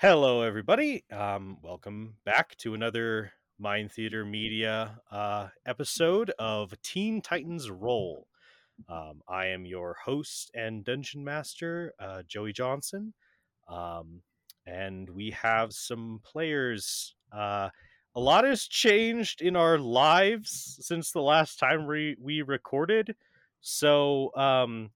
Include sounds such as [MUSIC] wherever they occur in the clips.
Hello, everybody. Um, welcome back to another Mind Theater Media uh, episode of Teen Titans Roll. Um, I am your host and dungeon master, uh, Joey Johnson, um, and we have some players. Uh, a lot has changed in our lives since the last time we, we recorded. So, um,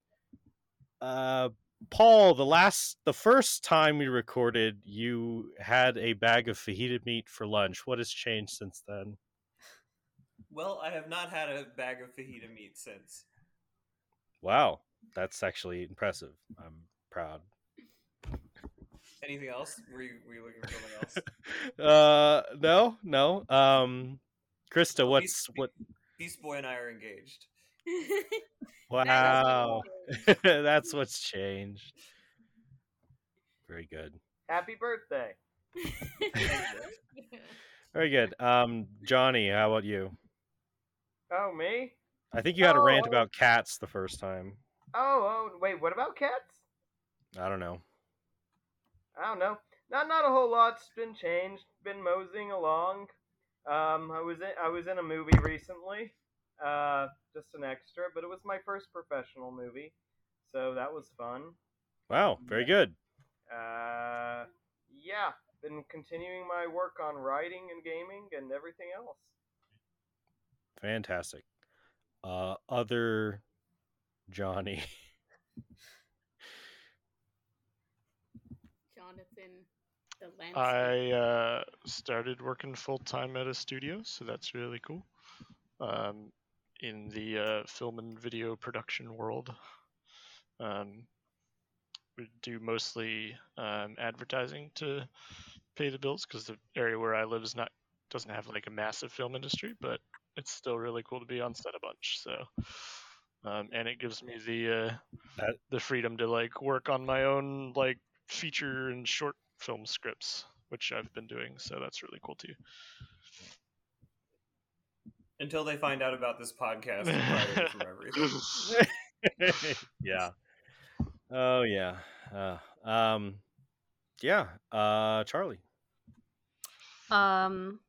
uh, Paul, the last, the first time we recorded, you had a bag of fajita meat for lunch. What has changed since then? Well, I have not had a bag of fajita meat since. Wow, that's actually impressive. I'm proud. Anything else? Were you, were you looking for something else? [LAUGHS] uh, no, no. Um, Krista, what's Beast, what? Beast Boy and I are engaged. [LAUGHS] Wow, [LAUGHS] that's what's changed. Very good. Happy birthday. [LAUGHS] Very good. Um, Johnny, how about you? Oh, me? I think you had a rant Oh. about cats the first time. Oh, oh, wait, what about cats? I don't know. I don't know. Not not a whole lot's been changed. Been moseying along. Um, I was in I was in a movie recently. Uh, just an extra, but it was my first professional movie, so that was fun. Wow, very good. Uh, yeah, been continuing my work on writing and gaming and everything else. Fantastic. Uh, other Johnny. [LAUGHS] Jonathan, the landscape. I uh, started working full time at a studio, so that's really cool. Um, in the uh, film and video production world, um, we do mostly um, advertising to pay the bills because the area where I live is not doesn't have like a massive film industry, but it's still really cool to be on set a bunch. So. Um, and it gives me the uh, the freedom to like work on my own like feature and short film scripts, which I've been doing. So that's really cool too. Until they find out about this podcast, they're probably away from everything. [LAUGHS] yeah. Oh yeah. Uh, um, yeah. Uh, Charlie. Um,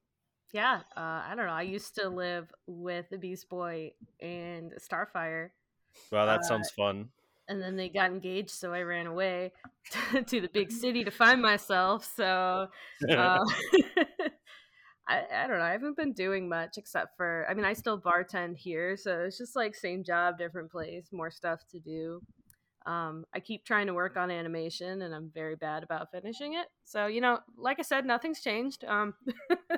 yeah. Uh, I don't know. I used to live with the Beast Boy and Starfire, Wow, that Uh, sounds fun. and then they got engaged, so I ran away [LAUGHS] to the big city to find myself. So, [LAUGHS] uh, I, I don't know. I haven't been doing much except for, I mean, I still bartend here, so it's just like same job, different place, more stuff to do. Um, I keep trying to work on animation, and I'm very bad about finishing it. So, you know, like I said, nothing's changed. Um, [LAUGHS] I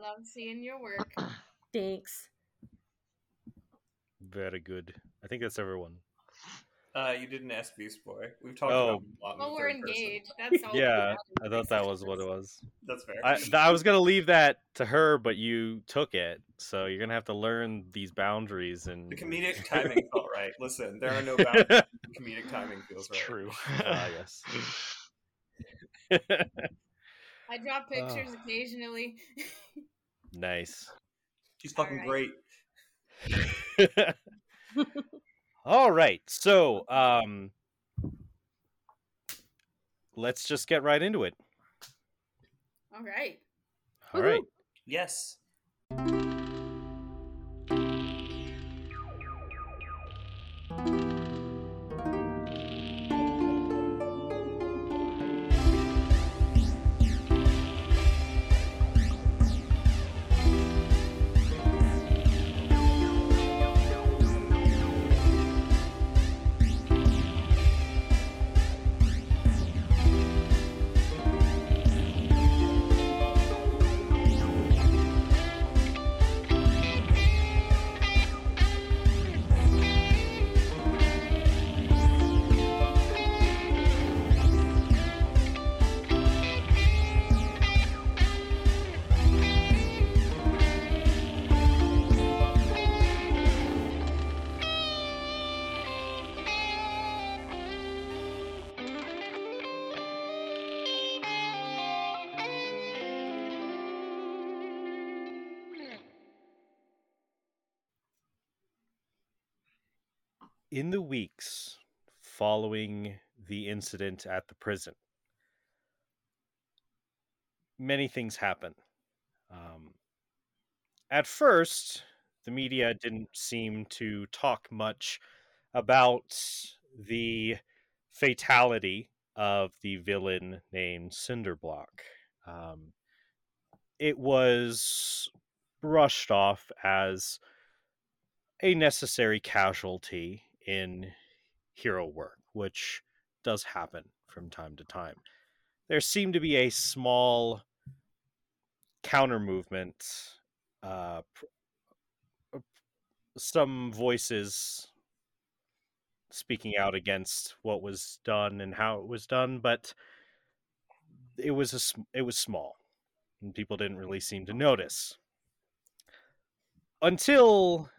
love seeing your work. thanks. Very good. I think that's everyone. Uh, you didn't ask Beast Boy. We've talked Oh. about him a lot. in Well, we're third person. engaged. That's [LAUGHS] all. Yeah, I thought that was what it [LAUGHS] was. That's fair. I, I was gonna leave that to her, but you took it, so you're gonna have to learn these boundaries and. the comedic [LAUGHS] timing felt right. Listen, there are no boundaries. comedic timing feels It's right. true. Ah, yes. I drop Oh. pictures occasionally. nice. She's fucking Alright. great. All right, so um, let's just get right into it. All right. All right. Yes. In the weeks following the incident at the prison, many things happen. Um, at first, the media didn't seem to talk much about the fatality of the villain named Cinderblock. Um, it was brushed off as a necessary casualty in hero work, which does happen from time to time. There seemed to be a small counter movement, uh, uh, some voices speaking out against what was done and how it was done, but it was a, it was small, and people didn't really seem to notice until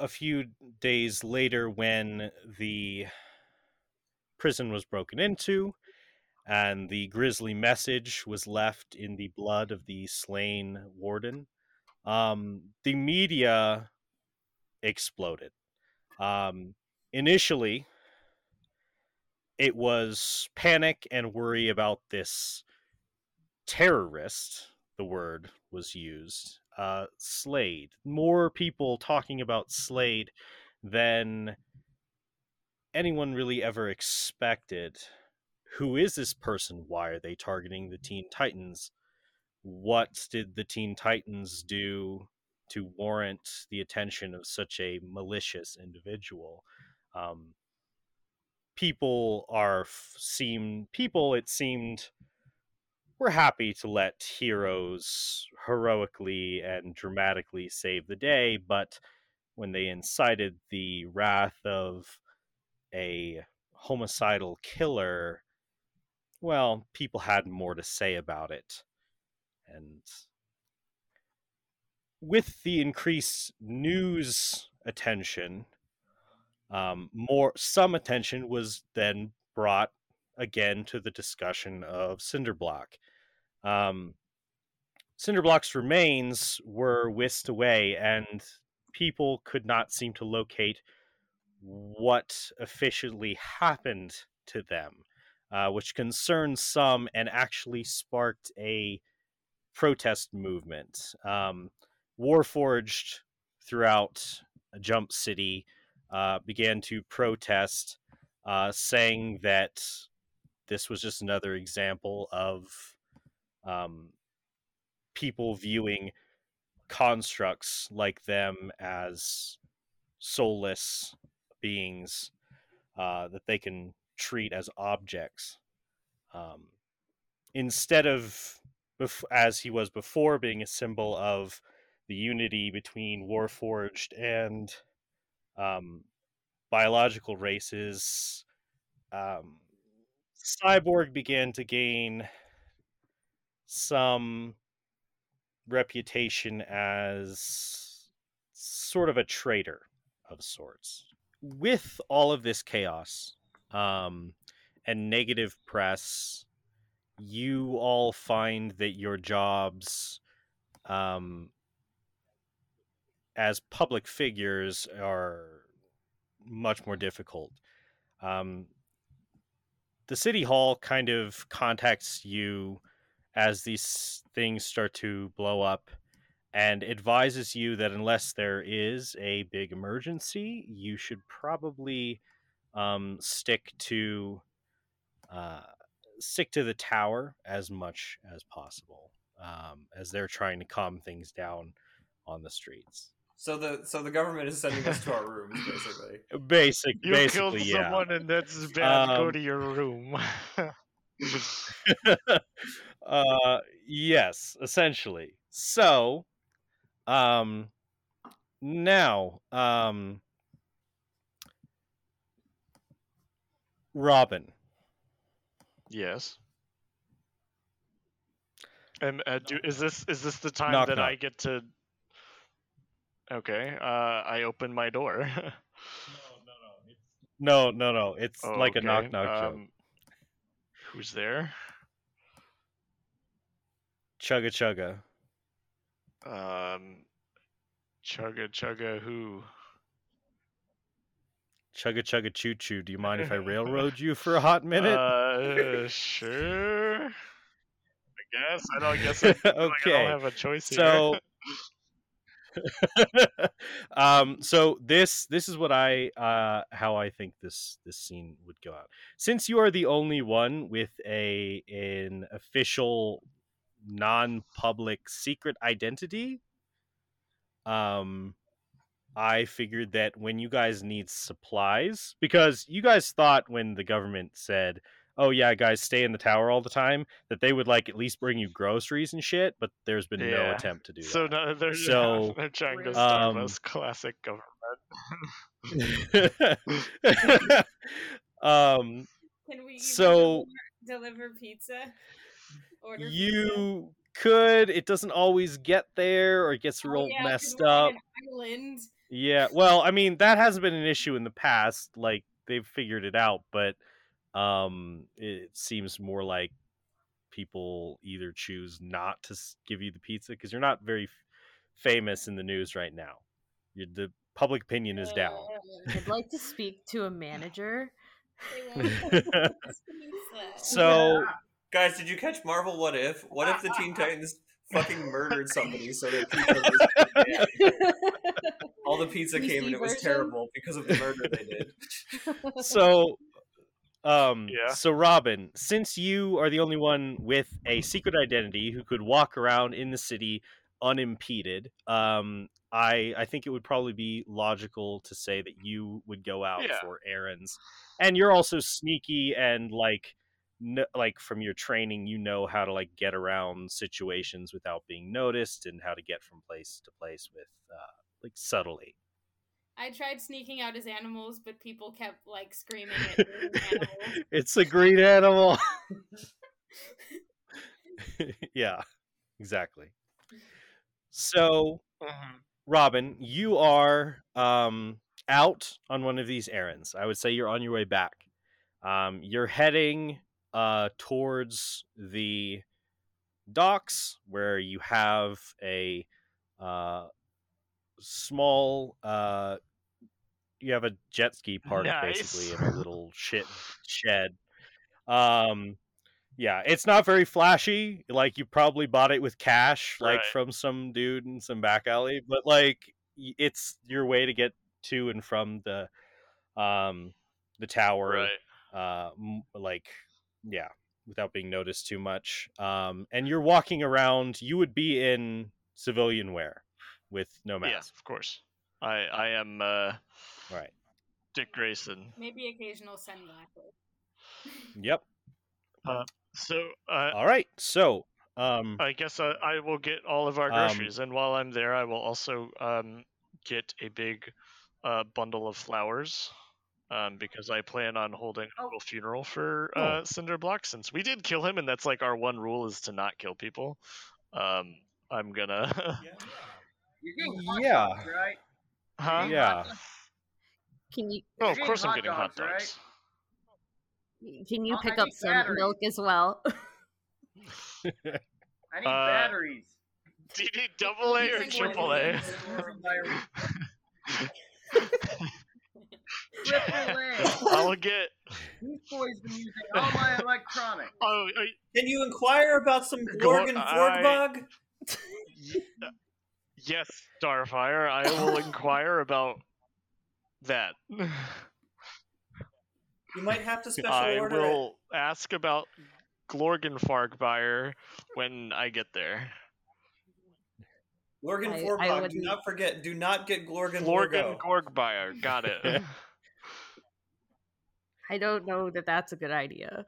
a few days later when the prison was broken into and the grisly message was left in the blood of the slain warden um, the media exploded. Um, initially it was panic and worry about this terrorist the word was used uh, Slade. More people talking about Slade than anyone really ever expected. Who is this person? Why are they targeting the Teen Titans? What did the Teen Titans do to warrant the attention of such a malicious individual? Um, people are seem people. It seemed we're happy to let heroes heroically and dramatically save the day, but when they incited the wrath of a homicidal killer, well, people had more to say about it. And with the increased news attention, um, more some attention was then brought again to the discussion of Cinderblock. Um, Cinderblock's remains were whisked away, and people could not seem to locate what officially happened to them, uh, which concerned some and actually sparked a protest movement. Um, Warforged throughout Jump City uh, began to protest, uh, saying that this was just another example of um, people viewing constructs like them as soulless beings uh, that they can treat as objects. Um, instead of, as he was before, being a symbol of the unity between Warforged and um, biological races, um, Cyborg began to gain some reputation as sort of a traitor of sorts. With all of this chaos um, and negative press, you all find that your jobs um, as public figures are much more difficult. Um, the city hall kind of contacts you as these things start to blow up and advises you that unless there is a big emergency, you should probably um, stick to uh, stick to the tower as much as possible, um, as they're trying to calm things down on the streets. So the so the government is sending us to our rooms, basically. [LAUGHS] Basic, You basically, killed yeah. someone and that's bad. Go Um, to your room. [LAUGHS] [LAUGHS] uh yes essentially so um now um robin yes. And uh, do is this is this the time Knock, that I get to? Okay. Uh, I open my door. [LAUGHS] no no no it's Oh, like a knock okay, knock joke um, Who's there? Chugga chugga Um, chugga chugga who? chugga chugga choo choo do you mind if i railroad you for a [LAUGHS] hot minute Uh, sure. I guess I don't guess [LAUGHS] I, like, I don't have a choice here. so [LAUGHS] um so this this is what i uh how i think this this scene would go out since you are the only one with a an official non-public secret identity um i figured that when you guys need supplies because you guys thought when the government said oh yeah guys stay in the tower all the time that they would like at least bring you groceries and shit but there's been no attempt to do so that no, they're So, [LAUGHS] they're trying to Really? starve um, us. Classic government. [LAUGHS] um Can we So- deliver, deliver pizza? Order pizza? you could it doesn't always get there or it gets Oh, real yeah, 'cause messed we're on up an island. yeah well i mean that hasn't been an issue in the past like they've figured it out but um it seems more like people either choose not to give you the pizza because you're not very f- famous in the news right now you the public opinion is down I'd like to speak to a manager. they won't give us pizza. so Guys, did you catch Marvel What If? What if the [LAUGHS] Teen Titans fucking murdered somebody so that pizza [LAUGHS] was all the pizza came and it was version? terrible because of the murder they did. [LAUGHS] so um Yeah. so robin since you are the only one with a secret identity who could walk around in the city unimpeded um i i think it would probably be logical to say that you would go out Yeah. for errands and you're also sneaky and like no, like from your training you know how to like get around situations without being noticed and how to get from place to place with uh like subtly I tried sneaking out as animals, but people kept like screaming [LAUGHS] it's a green animal. [LAUGHS] [LAUGHS] yeah, exactly. So, Robin, you are um, out on one of these errands. I would say you're on your way back. Um, you're heading uh, towards the docks where you have a uh, small. Uh, you have a jet ski [LAUGHS] park basically in a [LAUGHS] little shit shed. Um, yeah, it's not very flashy. Like you probably bought it with cash, like Right. from some dude in some back alley. But like, it's your way to get to and from the, um, the tower. Right. Uh, m- like, yeah, without being noticed too much. Um, and you're walking around. You would be in civilian wear, with no Yeah, mask. of course. I I am uh, Right. Dick Grayson. Maybe occasional sunglasses. [LAUGHS] Yep. uh, So uh, All right. So, um, I guess I, I will get all of our Um, groceries, and while I'm there, I will also um, get a big uh, bundle of flowers. Um, because I plan on holding a Oh. little funeral for Oh. uh, Cinderblock, since we did kill him, and that's like our one rule is to not kill people. Um, I'm gonna, You're getting hot Yeah. dogs, right? huh? yeah. Can you Oh, of course I'm hot getting hot dogs, right? can you Oh, pick up some batteries. milk as well? [LAUGHS] I need Uh, batteries. Do you need double A or Using triple A? [LAUGHS] [LAUGHS] one. Triple A. I'll get. These boys been using all my electronics. [LAUGHS] Oh, Can you inquire about some Gorgon I- Forgbog? y- uh, yes, Starfire. I will inquire about that. You might have to special I order it. will ask about Glorgenfargbuyer when I get there. Gorgon I- I Forgbog. Do wouldn't- forget. Do not get Glorgon Glorgen Forgo. Gorgbuyer. Got it. [LAUGHS] I don't know that that's a good idea.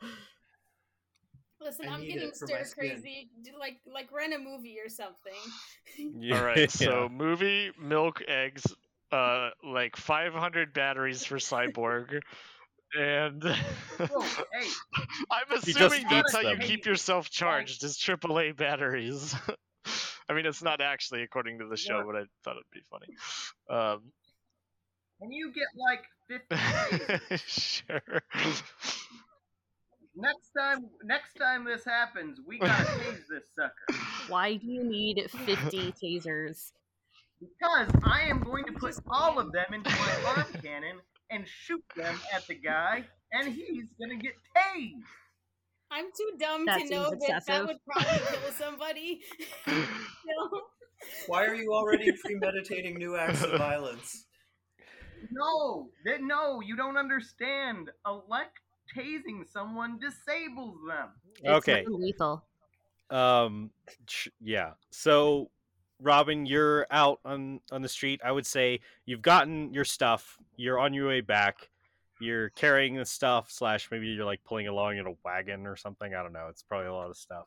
Listen, I I'm getting it for my stir crazy. Do, like like rent a movie or something. [LAUGHS] [LAUGHS] Yeah. All right. So movie, milk, eggs, uh, like 500 batteries for Cyborg. [LAUGHS] And Whoa, hey, I'm assuming that's eats how you keep yourself charged is AAA batteries. I mean, it's not actually according to the show, Look. but I thought it'd be funny. Um, can you get like 50 [LAUGHS] sure. Next time, next time this happens, we gotta [LAUGHS] tase this sucker. Why do you need 50 [LAUGHS] tasers? Because I am going to put all of them into my arm cannon and shoot them at the guy, and he's gonna get tased. I'm too dumb That to know seems that that would probably kill somebody. No. Why are you already premeditating new acts of violence? No, that no, you don't understand. Elect tasing someone disables them. It's Okay. lethal. Um, yeah. So, Robin, you're out on on the street. I would say you've gotten your stuff. You're on your way back. You're carrying the stuff. Slash, maybe you're like pulling along in a wagon or something. I don't know. It's probably a lot of stuff.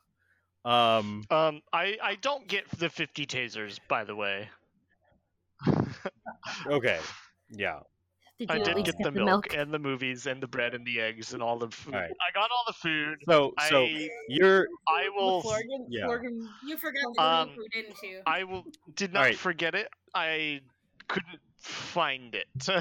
Um. Um, I I don't get the 50 tasers, by the way. [LAUGHS] Okay. Yeah. Did I you at did least get the milk, and the movies and the bread and the eggs and all the food. Alright. I got all the food. So, so I you're I will Florgan, yeah. Florgan, you forgot the Um, food, didn't you? I will did not Alright. forget it. I couldn't find it. [LAUGHS]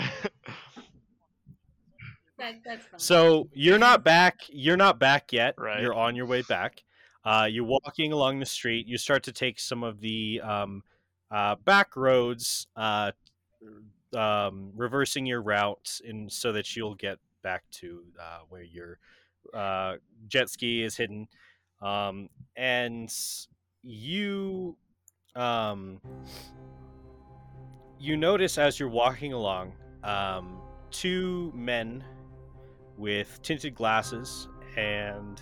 That, that's fine. So you're not back. You're not back yet. Right. You're on your way back. Uh, you're walking along the street. You start to take some of the um, uh, back roads, uh, um, reversing your route, in so that you'll get back to uh, where your uh, jet ski is hidden. Um, and you um, you notice as you're walking along um, two men with tinted glasses and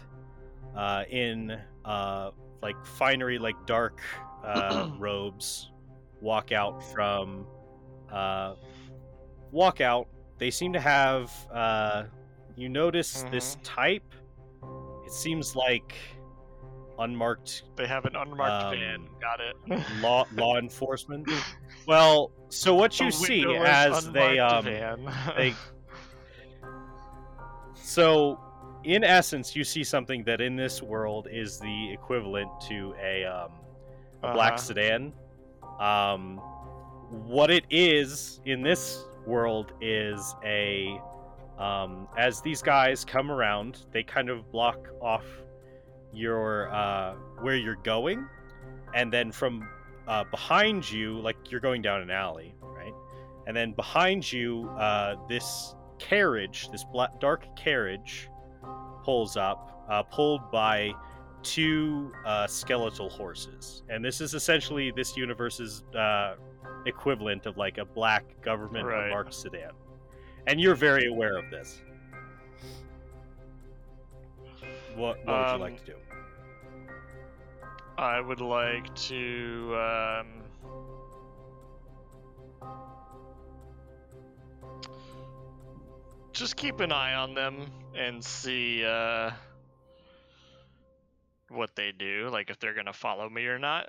uh, in uh, like finery, like dark uh, [CLEARS THROAT] robes, walk out from uh, walk out. They seem to have. Uh, you notice this type. It seems like unmarked they have an unmarked van. Um, Got it. [LAUGHS] law law enforcement. Well, so what you see as they um, [LAUGHS] they so in essence you see something that in this world is the equivalent to a um, a black Uh-huh. sedan um what it is in this world is a um as these guys come around they kind of block off your uh where you're going. And then from uh, behind you like you're going down an alley right? And then behind you uh this carriage this black dark carriage pulls up uh, pulled by two uh, skeletal horses. And this is essentially this universe's uh, equivalent of like a black government Right. unmarked sedan and you're very aware of this what, what would you like Um, to do I would like to. Um, just keep an eye on them and see uh, what they do, like if they're gonna follow me or not.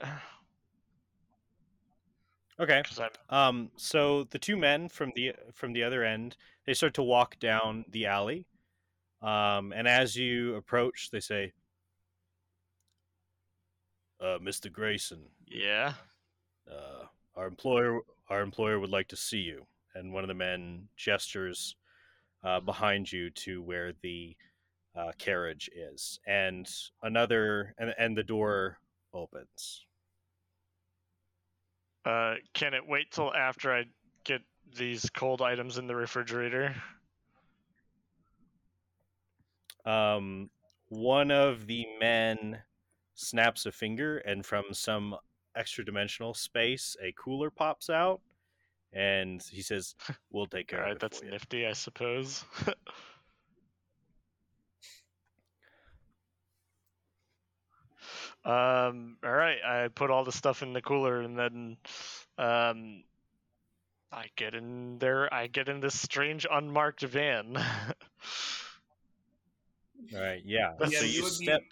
Okay Um, so the two men from the from the other end, they start to walk down the alley. Um, and as you approach, they say, uh, "Mr. Grayson, yeah. uh, our employer our employer would like to see you." And one of the men gestures uh, behind you to where the uh, carriage is, and another and and the door opens. Uh, can it wait till after I get these cold items in the refrigerator? um, one of the men snaps a finger, and from some extra dimensional space, a cooler pops out, and he says, "We'll take care All right, of it that's for you." nifty, I suppose. [LAUGHS] um, all right, I put all the stuff in the cooler, and then um, I get in there. I get in this strange unmarked van. All right, yeah. That's- yeah, so you you would step. be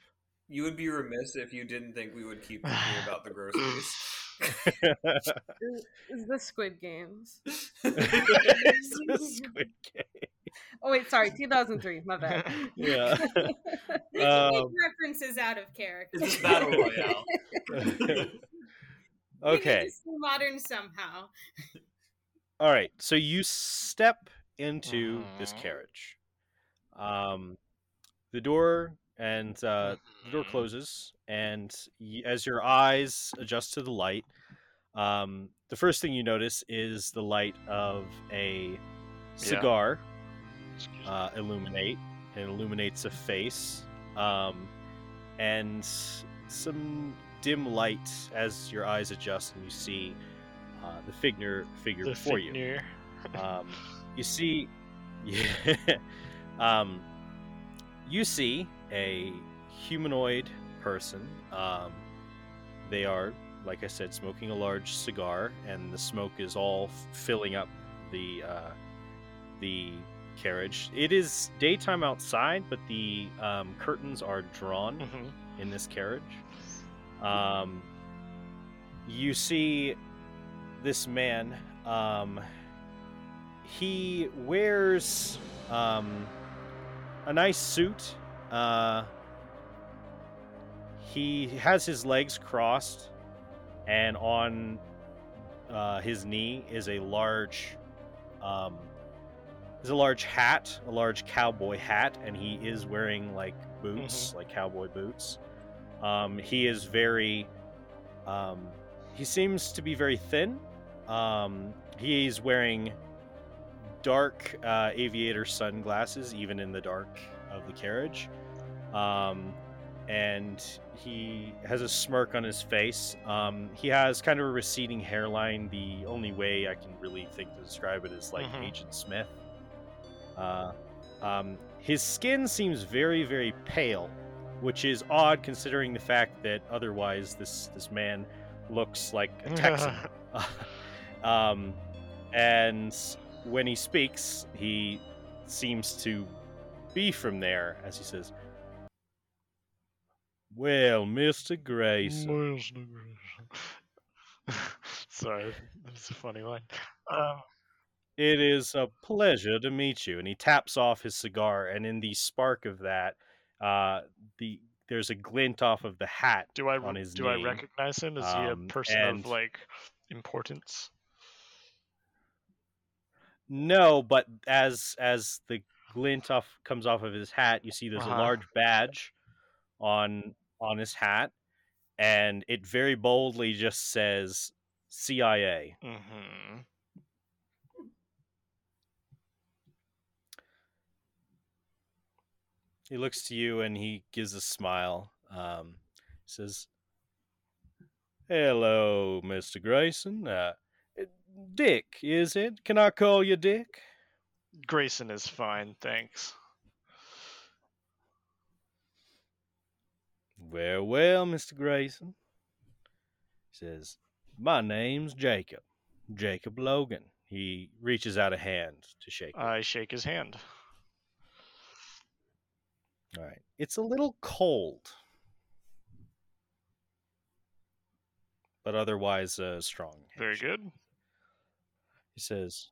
you would be remiss if you didn't think we would keep thinking about the groceries. [LAUGHS] Is, is this Squid Games? [LAUGHS] It's a Squid Game. Oh wait, sorry, 2003. My bad. [LAUGHS] Yeah. [LAUGHS] [LAUGHS] We can Um, make references out of character. It's a battle royale. We need okay. to modern somehow. All right. So you step into this Mhm. carriage. Um, the door and uh, the door Mhm. closes, and y- as your eyes adjust to the light, um, the first thing you notice is the light of a cigar Excuse me. Uh, illuminate. It illuminates a face, um, and some dim light as your eyes adjust and you see uh, the figure figure The before you. Um, [LAUGHS] you see, [LAUGHS] yeah, um, you see a humanoid person. Um, they are, like I said, smoking a large cigar, and the smoke is all f- filling up the uh, the carriage. It is daytime outside, but the um, curtains are drawn Mhm. in this carriage. Um, you see this man. Um, he wears um, a nice suit. Uh, he has his legs crossed, and on uh, his knee is a large, um, is a large hat, a large cowboy hat, and he is wearing like boots, like cowboy boots. Um, he is very, um, he seems to be very thin. Um, he's wearing dark uh, aviator sunglasses, even in the dark of the carriage. Um, and he has a smirk on his face. Um, he has kind of a receding hairline. The only way I can really think to describe it is like Mhm. Agent Smith. Uh, um, his skin seems very, very pale, which is odd considering the fact that otherwise this this man looks like a Texan. [LAUGHS] [LAUGHS] um, and when he speaks, he seems to be from there, as he says, "Well, Mister Grayson, Miles Grayson. [LAUGHS] Sorry, that's a funny line. Um, it is a pleasure to meet you." And he taps off his cigar, and in the spark of that, uh, the there's a glint off of the hat do I on his do I recognize him? Is he a Um, person and- of like importance? No, but as as the glint off comes off of his hat, you see there's Uh-huh. a large badge on on his hat, and it very boldly just says CIA. Mm-hmm. He looks to you and he gives a smile. Um, says, "Hello, Mister Grayson. Uh, Dick, is it? Can I call you Dick?" Grayson is fine, thanks. Well, well, Mr. Grayson. He says, My name's Jacob. Jacob Logan. He reaches out a hand to shake. I shake his hand. All right. It's a little cold. But otherwise uh, strong. Very good. He says,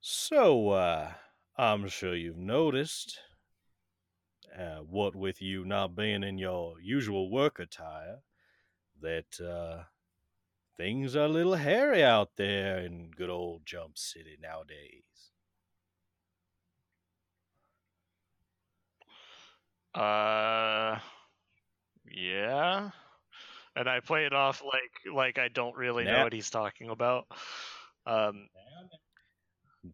So, uh, I'm sure you've noticed, uh, what with you not being in your usual work attire, that uh, things are a little hairy out there in good old Jump City nowadays. Uh, yeah. And I play it off like like I don't really know what he's talking about. Um,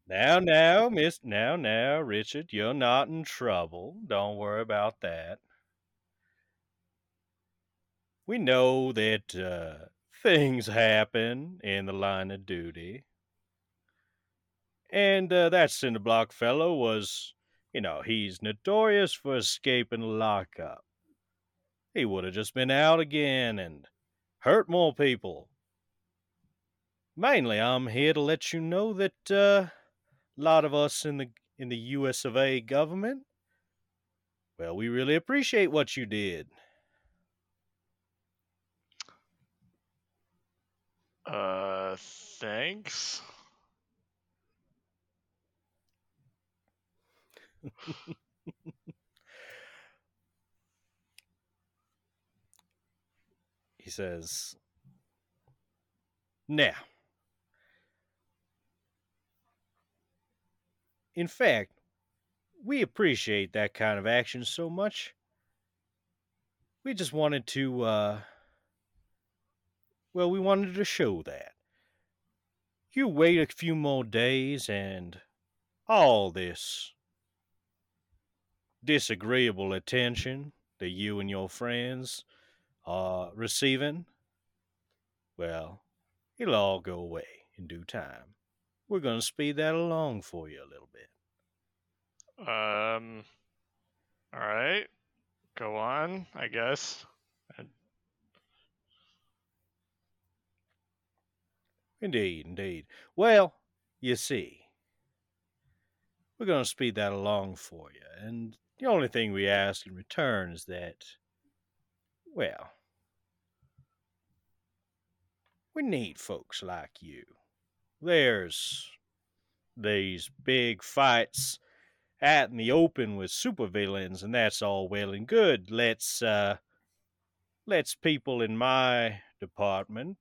Now, now, Miss, now, now, Richard, you're not in trouble. Don't worry about that. We know that uh, things happen in the line of duty. And uh, that Cinderblock fellow was, you know, he's notorious for escaping lockup. He would have just been out again and hurt more people. Mainly, I'm here to let you know that uh, a lot of us in the in the U.S. of A. government, well, we really appreciate what you did. uh, thanks. [LAUGHS] He says, "Now, in fact, we appreciate that kind of action so much. We just wanted to, uh, well, we wanted to show that. You wait a few more days and all this disagreeable attention that you and your friends are receiving, well, it'll all go away in due time. We're going to speed that along for you a little bit. Um. All right. Go on. I guess. Indeed, indeed. Well, you see, we're going to speed that along for you, and the only thing we ask in return is that, well, we need folks like you. There's these big fights out in the open with supervillains, and that's all well and good. Let's uh let's people in my department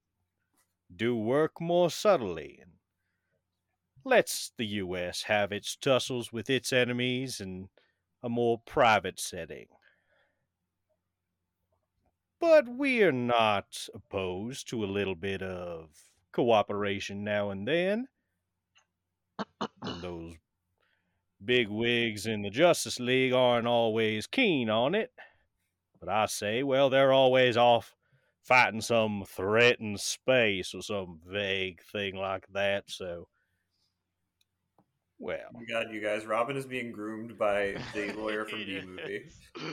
do work more subtly and lets the US have its tussles with its enemies in a more private setting. But we're not opposed to a little bit of cooperation now and then. Those big wigs in the Justice League aren't always keen on it. But I say, well, they're always off fighting some threatened space or some vague thing like that. So, well, Oh my god, you guys, Robin is being groomed by the lawyer from Bee Movie. [LAUGHS]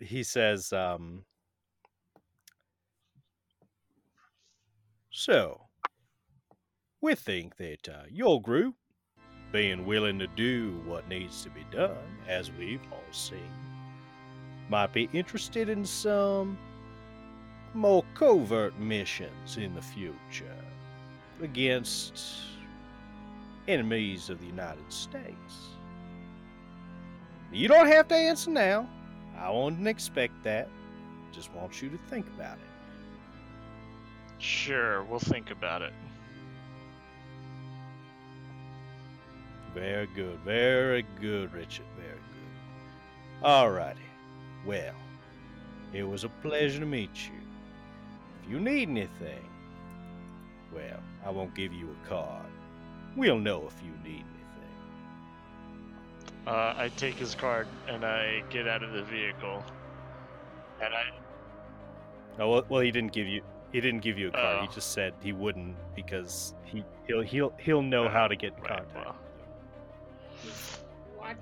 he says, um, so we think that uh, your group, being willing to do what needs to be done, as we've all seen, might be interested in some more covert missions in the future against enemies of the United States. You don't have to answer now. I wouldn't expect that. Just want you to think about it. Sure, we'll think about it. Very good, very good, Richard, very good. Alrighty. Well, it was a pleasure to meet you. If you need anything, well, I won't give you a card. We'll know if you need anything. Uh, I take his card and I get out of the vehicle. And I Oh well, well, he didn't give you. He didn't give you a card. He Oh. just said he wouldn't because he he'll he'll he'll know how to get in Right, contact. well.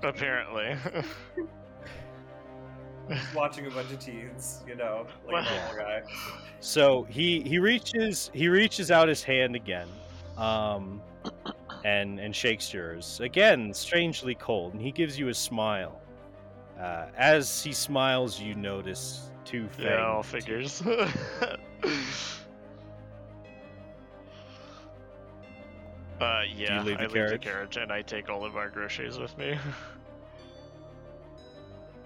Apparently. [LAUGHS] Watching a bunch of teens, you know, like a normal guy. So he he reaches he reaches out his hand again, um, and and shakes yours again, strangely cold, and he gives you a smile. Uh, as he smiles, you notice two fangs. yeah, all figures. [LAUGHS] uh, yeah, leave the I carriage? leave the carriage and I take all of our groceries with me. [LAUGHS]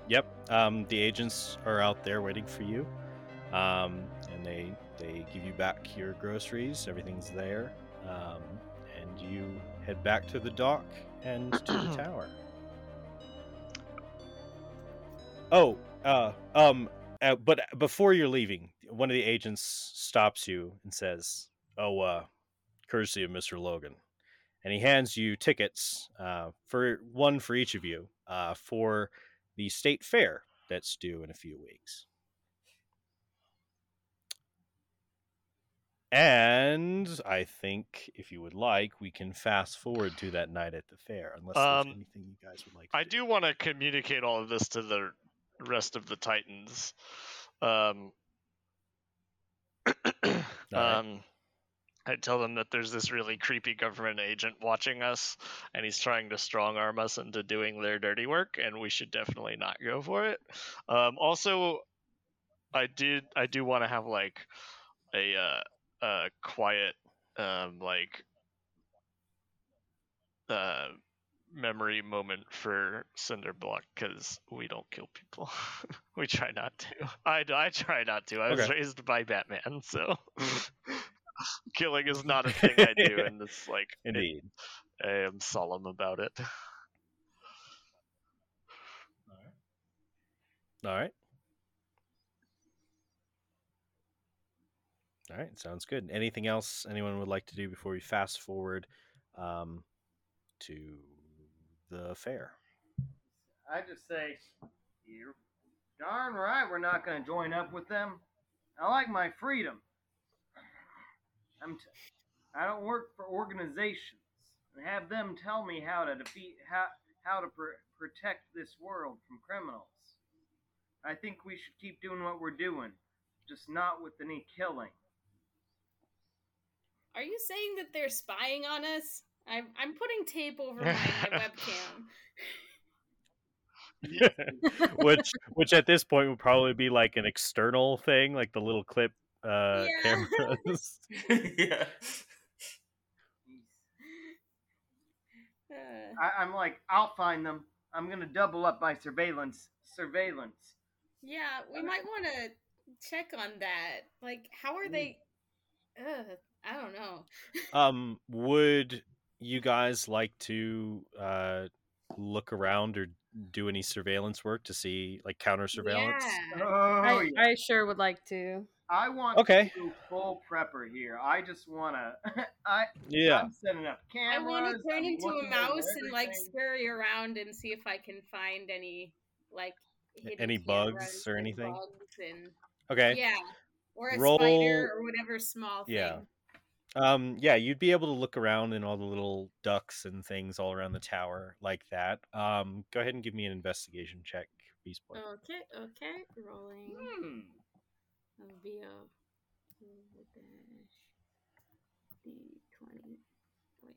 Yep. Um, the agents are out there waiting for you, um, and they they give you back your groceries. Everything's there, um, and you head back to the dock and to the [CLEARS THROAT] tower. Oh, uh, um, uh, but before you're leaving, one of the agents stops you and says, "Oh, uh, courtesy of Mister Logan," and he hands you tickets uh, for one for each of you uh, for the state fair that's due in a few weeks. And I think if you would like, we can fast forward to that night at the fair, unless there's Um, anything you guys would like. To I do want to communicate all of this to the rest of the Titans. Um, [CLEARS THROAT] right. I tell them that there's this really creepy government agent watching us, and he's trying to strong arm us into doing their dirty work, and we should definitely not go for it. Um, also, I did I do want to have like a uh, a quiet um, like uh, memory moment for Cinderblock because we don't kill people. [LAUGHS] we try not to. I, I try not to. I was Okay. raised by Batman, so [LAUGHS] [LAUGHS] killing is not a thing I do, and it's like [LAUGHS] it- Indeed. I am solemn about it. All right. All right. Sounds good. Anything else anyone would like to do before we fast forward um, to the fair. I just say, you're darn right we're not going to join up with them. I like my freedom. I'm t- I don't work for organizations and have them tell me how to defeat how how to pr- protect this world from criminals. I think we should keep doing what we're doing, just not with any killing. Are you saying that they're spying on us? I'm I'm putting tape over my, my [LAUGHS] webcam. [LAUGHS] which which at this point would probably be like an external thing, like the little clip uh Yeah. cameras. [LAUGHS] [LAUGHS] yeah. I, I'm like, I'll find them. I'm gonna double up my surveillance. Surveillance. yeah, we might want to check on that. Like, how are they? Ugh, I don't know. [LAUGHS] um would you guys like to uh look around or do any surveillance work to see like counter surveillance? Yeah. Oh, I, yeah. I sure would like to. I want Okay. to do full prepper here. I just wanna. [LAUGHS] I Yeah. I'm setting up I want to turn I'm into a mouse and like scurry around and see if I can find any like Any bugs or anything? bugs and Okay. yeah, or a Roll- spider or whatever small thing. Yeah. Um yeah, you'd be able to look around in all the little ducks and things all around the tower like that. Um go ahead and give me an investigation check, Beast Boy. Okay, okay, rolling. Hmm. That'll be a two dash D twenty. Wait.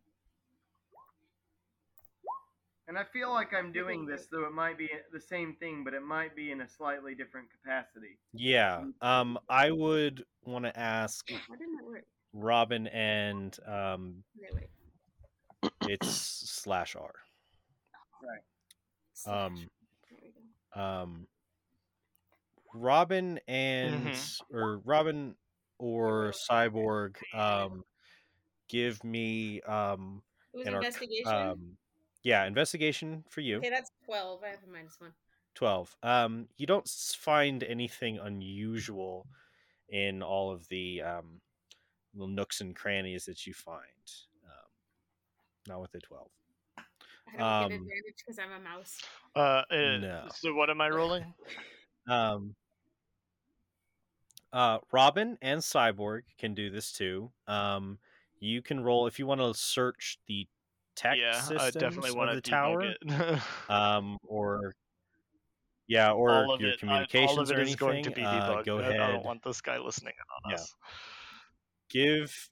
And I feel like I'm doing this, though it might be the same thing, but it might be in a slightly different capacity. Yeah. Um I would want to ask How didn't that work? Robin and um Wait, wait. it's [COUGHS] slash R. Right. Um There we go. um Robin and Mhm. or Robin or Cyborg um give me um It was an arc- investigation. um yeah, investigation for you. okay, that's twelve. I have a minus one. 12. Um you don't find anything unusual in all of the um little nooks and crannies that you find. Um not with the 12. I don't get Um, advantage because I'm a mouse. Uh, uh, No. So what am I rolling? [LAUGHS] Um, uh, Robin and Cyborg can do this too. Um, you can roll if you want to search the tech yeah, systems I definitely of want the to tower, [LAUGHS] um, or yeah, or all of your it, I- communications all of it or is anything. going to be uh, debugged. go ahead, I don't want this guy listening on Yeah. us. give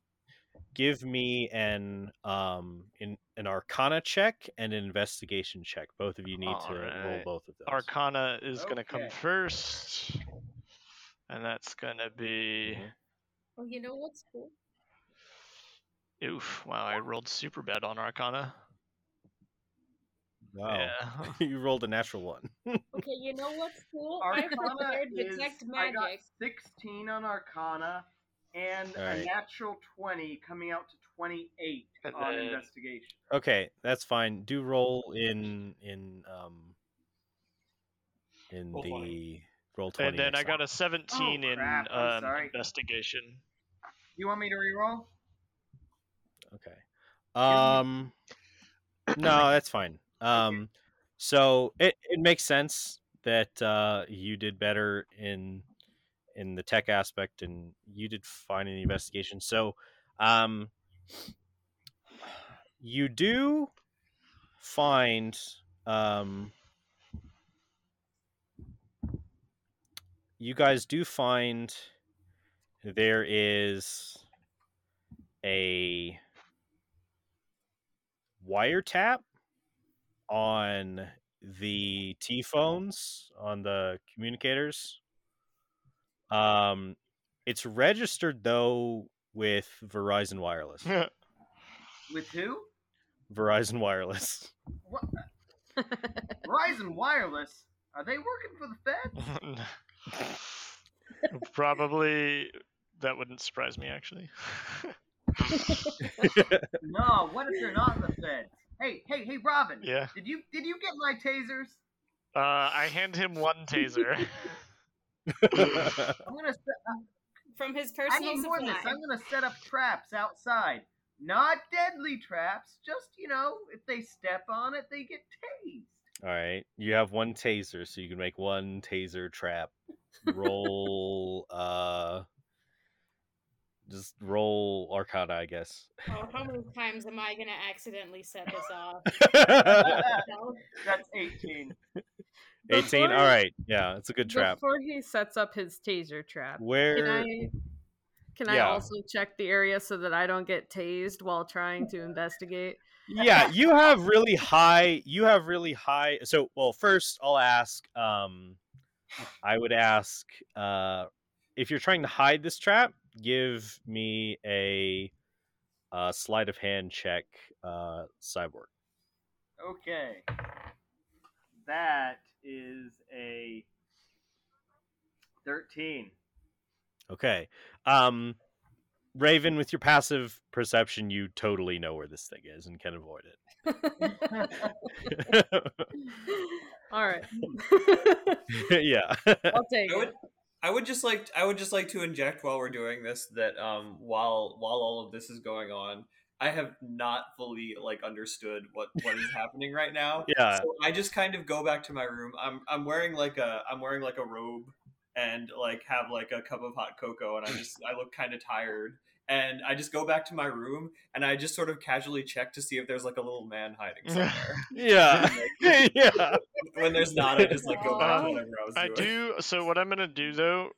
give me an um in an Arcana check and an investigation check. Both of you need to roll both of those. Arcana is going to come first, and that's going to be. Mhm. Oh, you know what's cool? Oof! Wow, I rolled super bad on Arcana. Wow. Yeah. [LAUGHS] you rolled a natural one. [LAUGHS] Okay, you know what's cool? I Arcana is detect I got 16 on Arcana and a natural 20 coming out to 28 And on then- investigation. Okay, that's fine. Do roll in in um in Roll the 20. Roll twenty. And then I next got time. a 17 in um, investigation. You want me to reroll? Okay. Um No, that's fine. Um so it, it makes sense that uh you did better in in the tech aspect and you did fine in the investigation. So um you do find um you guys do find there is a wiretap on the T phones on the communicators. Um, it's registered though with Verizon Wireless. [LAUGHS] With who? Verizon Wireless. What? [LAUGHS] Verizon Wireless? Are they working for the Fed? [LAUGHS] Probably that wouldn't surprise me actually. [LAUGHS] No, what if they're not the Fed? Hey, hey, hey, Robin. yeah. Did you did you get my tasers? Uh, I hand him one taser. [LAUGHS] [LAUGHS] I'm gonna. Set, From his I personal need more supply. this. I'm gonna set up traps outside. not deadly traps. Just you know, if they step on it, they get tased. All right, you have one taser, so you can make one taser trap. Roll, uh, just roll Arcana, I guess. Oh, how many times am I gonna accidentally set this off? [LAUGHS] [LAUGHS] That's eighteen. 18. Before- All right. Yeah, it's a good trap. Before he sets up his taser trap, where can Where I can I also check the area so that I don't get tased while trying to [LAUGHS] investigate? Yeah, you have really high you have really high so well first I'll ask um I would ask uh if you're trying to hide this trap, give me a uh sleight of hand check uh cyborg. Okay. That is a thirteen. Okay. Um Raven with your passive perception you totally know where this thing is and can avoid it. [LAUGHS] All right, [LAUGHS] yeah. I'll [LAUGHS] take I would, it. I would just like I would just like to inject while we're doing this that um while while all of this is going on, I have not fully like understood what what is happening right now. yeah. So I just kind of go back to my room. I'm I'm wearing like a I'm wearing like a robe and like have like a cup of hot cocoa and I just I look kind of tired. And I just go back to my room and I just sort of casually check to see if there's like a little man hiding [LAUGHS] somewhere. Yeah. [LAUGHS] yeah. [LAUGHS] when there's not, I just like go back to Um, whatever I was I doing. do. So what I'm gonna do though,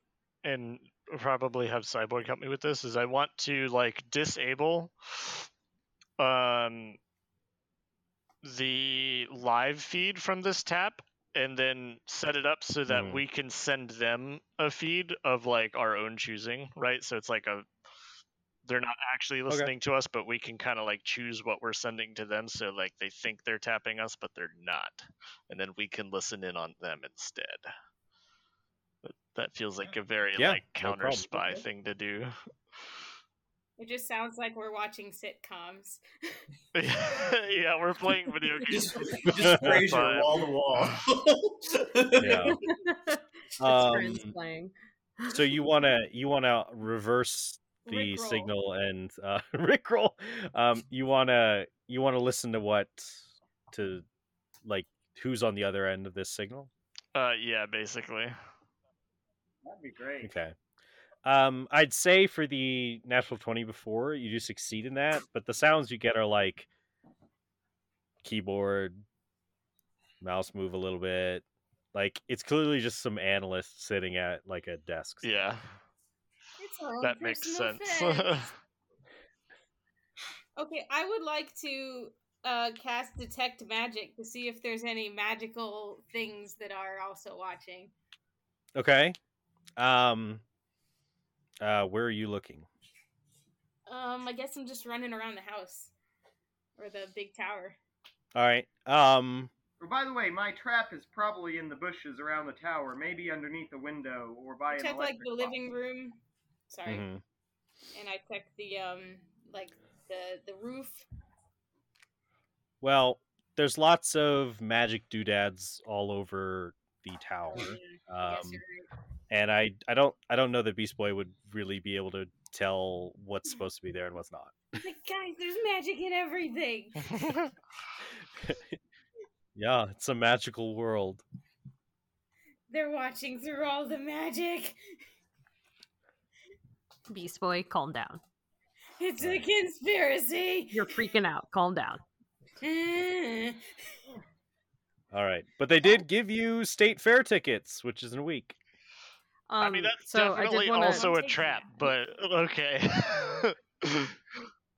and probably have Cyborg help me with this, is I want to like disable um the live feed from this tap and then set it up so that Mhm. we can send them a feed of like our own choosing, right? So it's like a they're not actually listening to us, but we can kind of like choose what we're sending to them so like they think they're tapping us, but they're not. And then we can listen in on them instead. But that feels like a very Yeah, like counter problem. spy Okay. thing to do. It just sounds like we're watching sitcoms. [LAUGHS] yeah, we're playing video [LAUGHS] games. just, just Frasier But- wall to wall. Yeah. [LAUGHS] Um, friends playing. so you want to you want to reverse the Rickroll. signal and uh [LAUGHS] rickroll um [LAUGHS] you want to you want to listen to what to like who's on the other end of this signal Uh, yeah, basically. That'd be great. okay um i'd say for the natural 20 before you do succeed in that but the sounds you get are like keyboard mouse move a little bit like it's clearly just some analyst sitting at like a desk Yeah, It's that makes personal sense. [LAUGHS] Okay, I would like to uh, cast detect magic to see if there's any magical things that are also watching. okay um uh where are you looking Um, I guess I'm just running around the house or the big tower. all right um Oh, by the way, my trap is probably in the bushes around the tower, maybe underneath the window or by an check like the box. living room. Sorry, mhm. and I check the um like the the roof. Well, there's lots of magic doodads all over the tower, I guess um, you're right. and I I don't I don't know that Beast Boy would really be able to tell what's supposed to be there and what's not. [LAUGHS] Like, guys, there's magic in everything. [LAUGHS] [LAUGHS] Yeah, it's a magical world. They're watching through all the magic. Beast Boy, calm down. It's a conspiracy. You're freaking out. Calm down. [LAUGHS] All right, but they did give you state fair tickets, which is in a week. Um, I mean, that's so definitely wanna, also a trap, that. but okay. [LAUGHS]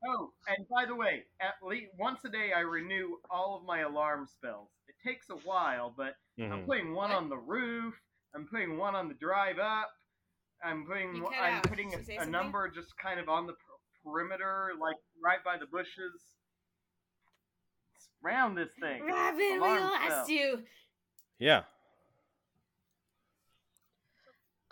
Oh, and by the way, at least once a day I renew all of my alarm spells. It takes a while, but I'm Mhm. putting one on the roof. I'm putting one on the drive up. I'm putting You one- cut I'm out. putting Did you say a, a number just kind of on the per- perimeter, like right by the bushes. It's around this thing. Robin, we lost spell. you. Yeah.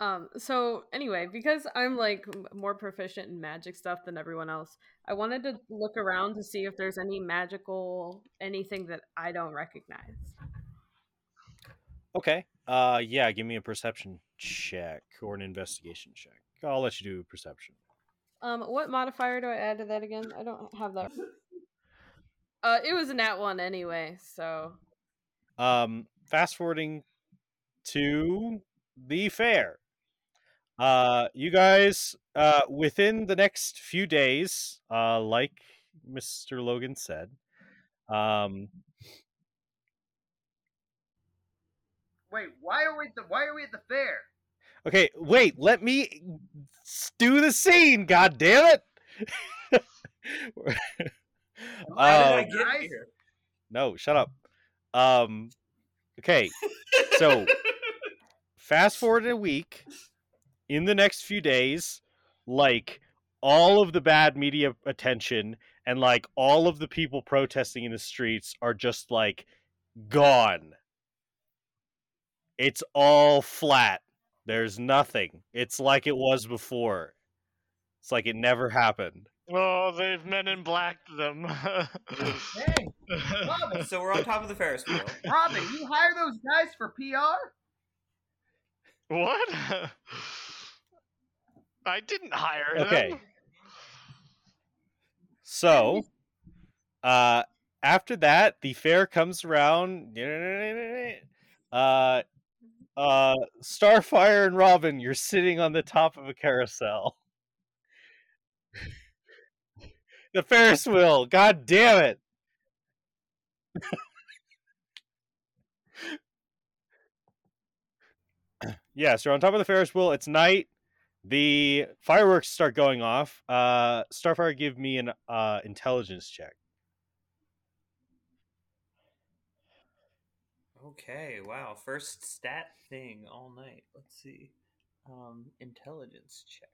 Um, so anyway, because I'm like more proficient in magic stuff than everyone else, I wanted to look around to see if there's any magical anything that I don't recognize. Okay. Uh, yeah. Give me a perception check or an investigation check. I'll let you do perception. Um, what modifier do I add to that again? I don't have that. [LAUGHS] Uh, it was a nat one anyway, so Um, fast forwarding to the fair. Uh, you guys, uh, within the next few days, uh, like Mr. Logan said, um, Wait, why are we at the why are we at the fair? okay, wait, let me s- do the scene. God damn it! How did I Um, get guys? here? no, shut up. Um, okay, so [LAUGHS] fast forward a week in the next few days like all of the bad media attention and like all of the people protesting in the streets are just like gone it's all flat there's nothing it's like it was before it's like it never happened Oh, they've men in black them. Hey, Robin, So we're on top of the Ferris wheel. [LAUGHS] Robin, you hire those guys for PR? what? I didn't hire Okay. them. So, uh, after that, the fair comes around. Uh, uh, Starfire and Robin, you're sitting on the top of a carousel. [LAUGHS] the Ferris wheel. God damn it! [CLEARS THROAT] yeah, so you're on top of the Ferris wheel. It's night. The fireworks start going off. Uh, Starfire, give me an uh, intelligence check. Okay, wow. First stat thing all night. Let's see. Um, intelligence check.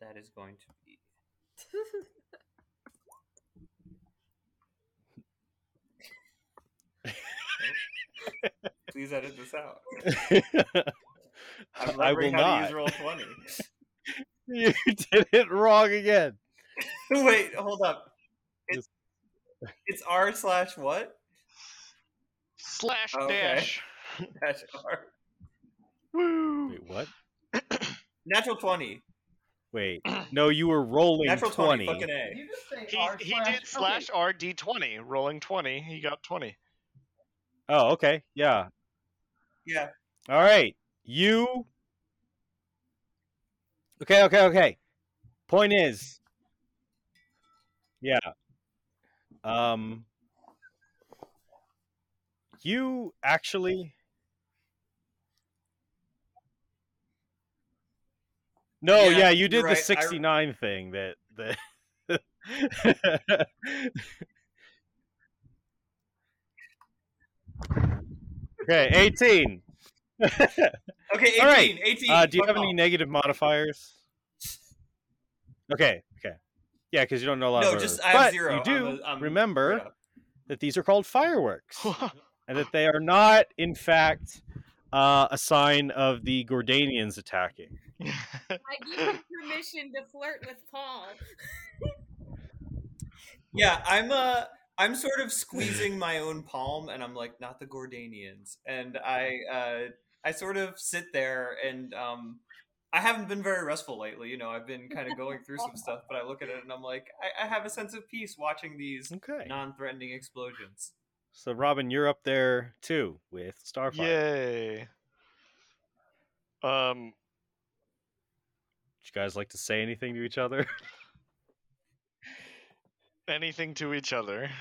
That is going to be. Please edit this out. I'm [LAUGHS] I will remembering how to not. use roll twenty. [LAUGHS] you did it wrong again. [LAUGHS] Wait, hold up. It's it's R slash what? Slash Okay. dash. [LAUGHS] Dash R. Woo. Wait, what? [CLEARS THROAT] Natural twenty. Wait, [CLEARS THROAT] no, you were rolling Natural 20. twenty. Fucking A. you He, he did slash RD twenty, rolling twenty. He got twenty. Oh, okay. Yeah. Yeah. All right. You. Okay, okay, okay. Point is. Yeah. Um. You actually. No, Yeah, yeah, you did you're the right. I- 69 thing that that [LAUGHS] Okay, 18. Okay, 18. [LAUGHS] All right. 18. Uh, do you have any negative modifiers? Okay, okay. Yeah, because you don't know a lot No, of just. I have But zero. You do remember up. that these are called fireworks [LAUGHS] and that they are not, in fact, uh, a sign of the Gordanians attacking. [LAUGHS] I give you permission to flirt with Paul. [LAUGHS] Yeah, I'm uh I'm sort of squeezing my own palm and I'm like, not the Gordanians. And I uh I sort of sit there and um I haven't been very restful lately, you know, I've been kind of going through some stuff, but I look at it and I'm like, I, I have a sense of peace watching these Okay. non threatening explosions. So, Robin, you're up there too with Starfire. Yay. Um, Would you guys like to say anything to each other? [LAUGHS] anything to each other. [LAUGHS]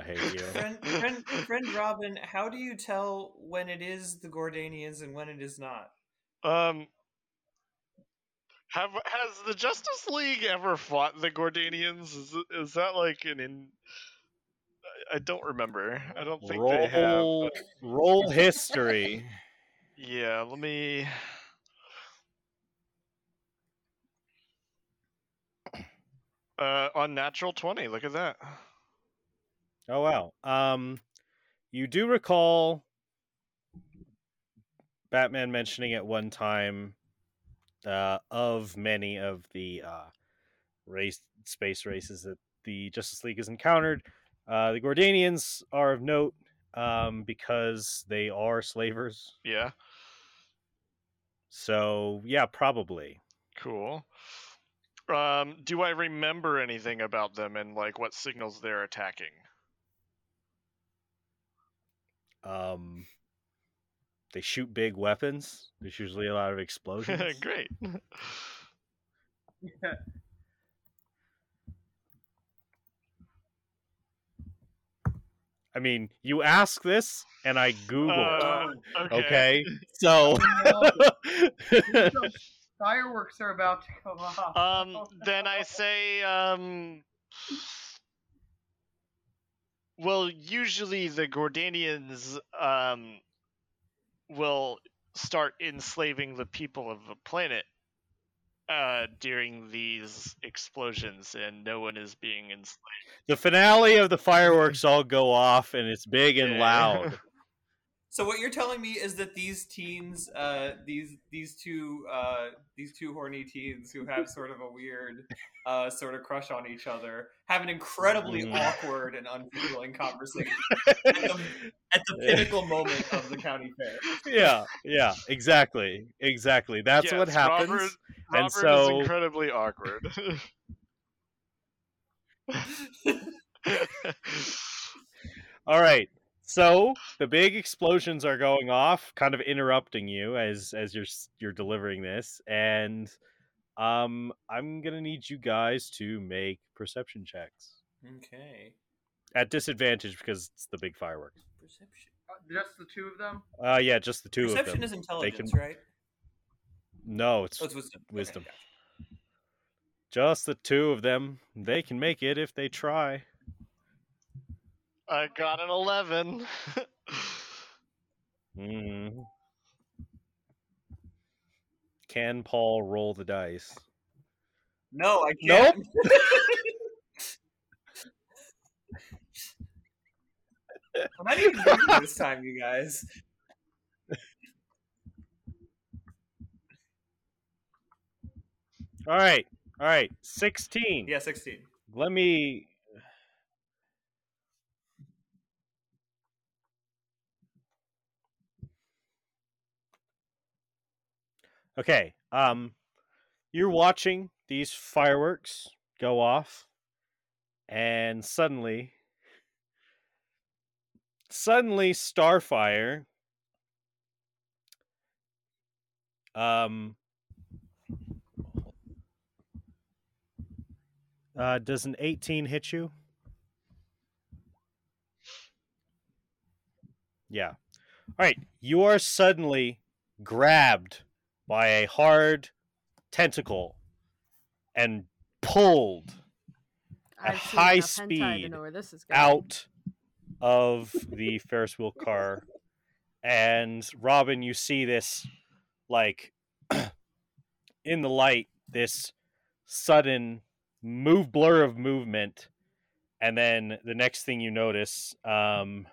I hate you. Friend, [LAUGHS] friend, friend Robin, how do you tell when it is the Gordanians and when it is not? Um, have has the Justice League ever fought the Gordanians? Is it- is that like an in? I- don't remember. I don't think they have. Roll, but- roll history. Yeah, let me. Uh, on natural twenty. Look at that. Oh wow. Um, you do recall Batman mentioning at one time uh, of many of the uh, race space races that the Justice League has encountered. Uh, the Gordanians are of note um, because they are slavers. Yeah, So yeah, probably. Cool. Um, do I remember anything about them and like what signals they're attacking? Um, they shoot big weapons. There's usually a lot of [LAUGHS] explosions. Great. [LAUGHS] Yeah. I mean, you ask this, and I Google. Uh, okay. okay, [LAUGHS] so [LAUGHS] Fireworks are about to go off. Um, Oh, then I say, um, well, usually the Gordanians, um, will start enslaving the people of the planet, uh, during these explosions, and no one is being enslaved. the finale of the fireworks all go off, and it's big and Yeah. loud. [LAUGHS] So what you're telling me is that these teens, uh, these these two uh, these two horny teens who have sort of a weird uh, sort of crush on each other have an incredibly Mhm. awkward and unfulfilling conversation at the, [LAUGHS] at the pinnacle moment of the county fair. yeah, yeah, exactly, exactly. That's what happens. Robert, and Robert so- is incredibly awkward. [LAUGHS] [LAUGHS] All right. So the big explosions are going off, kind of interrupting you as as you're you're delivering this, and um, I'm gonna need you guys to make perception checks Okay. at disadvantage because it's the big fireworks. Perception. Uh, Just the two of them? Uh, yeah, just the two of them. Perception is intelligence, can- right? No, it's Oh, it's wisdom. Okay, Wisdom. gotcha. just the two of them. They can make it if they try. I got an 11. Mm. Can Paul roll the dice? No, I Nope. can't. Nope. [LAUGHS] I'm not even doing this time, you guys. All right, all right, sixteen. Yeah, 16. Let me. Okay. Um, you're watching these fireworks go off, and suddenly, suddenly, Starfire. Um. Uh, does an 18 hit you? Yeah. All right. You are suddenly grabbed by a hard tentacle and pulled At I've high enough hentai to speed know where this is going. out of the Ferris wheel car. And Robin, you see this like [CLEARS THROAT] in the light, this sudden move blur of movement. And then the next thing you notice um,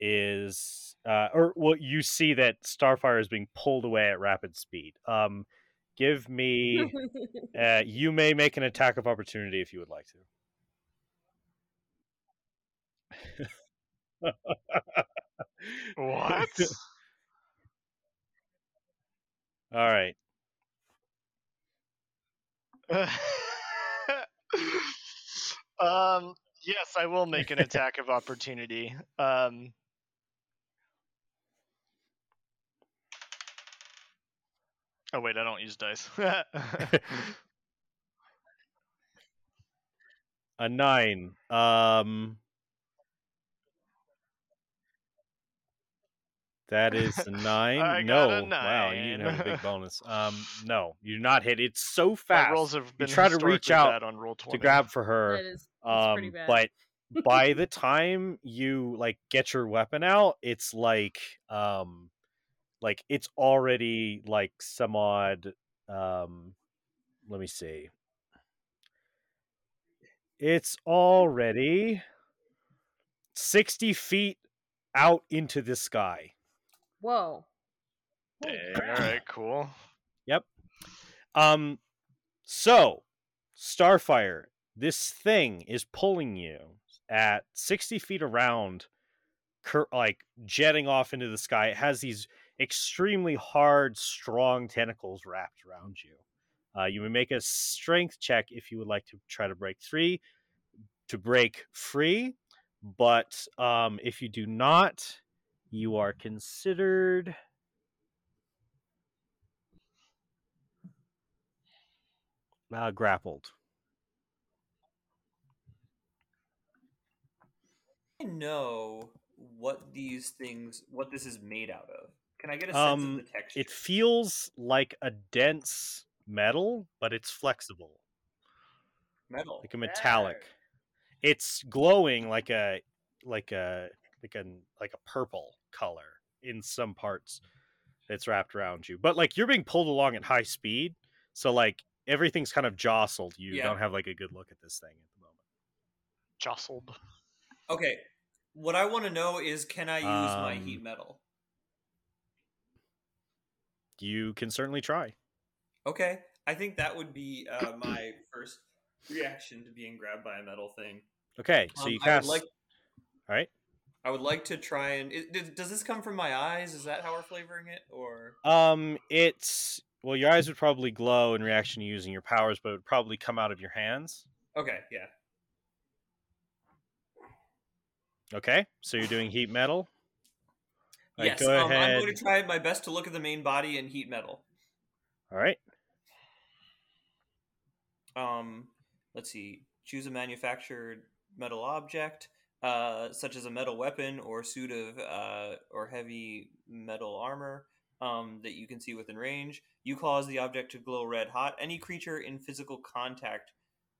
is, uh, or well, you see that Starfire is being pulled away at rapid speed. Um, give me, [LAUGHS] uh, you may make an attack of opportunity if you would like to. what? [LAUGHS] All right. [LAUGHS] um, yes, I will make an attack of opportunity. Um, oh wait, I don't use dice. [LAUGHS] A nine. Um, that is a [LAUGHS] nine. I no, got a wow, you didn't have a big bonus. Um, [LAUGHS] no, you do not hit. It's so My fast rolls have been try to reach out on roll to grab for her. That is pretty Um, bad. but by the time you like get your weapon out, it's like um, like it's already like some odd. Um, let me see. It's already sixty feet out into the sky. Whoa. Dang, all right, cool. Yep um, so Starfire, this thing is pulling you at sixty feet around, cur- like jetting off into the sky. It has these extremely hard, strong tentacles wrapped around you. Uh, you may make a strength check if you would like to try to break three to break free, but um, if you do not, you are considered. Uh, grappled. I know what these things, what this is made out of. Can I get a sense Um, of the texture? It feels like a dense metal, but it's flexible, metal. like a metallic. Dang. It's glowing like a like a like a like a purple color in some parts that's wrapped around you. But like you're being pulled along at high speed, so like everything's kind of jostled. You Yeah. don't have like a good look at this thing at the moment. Jostled. Okay. What I want to know is can I use my Um, heat metal? You can certainly try. Okay. I think that would be uh, my first reaction to being grabbed by a metal thing. Okay, so Um, you cast. like All right. I would like to try and it, does- does this come from my eyes? Is that how we're flavoring it or Um, it's well, your eyes would probably glow in reaction to using your powers, but it would probably come out of your hands. Okay, yeah. Okay, so you're doing heat metal. All right, yes, um, I'm going to try my best to look at the main body and heat metal. All right. Um, let's see. Choose a manufactured metal object, uh, such as a metal weapon or suit of uh, or heavy metal armor um, that you can see within range. You cause the object to glow red hot. Any creature in physical contact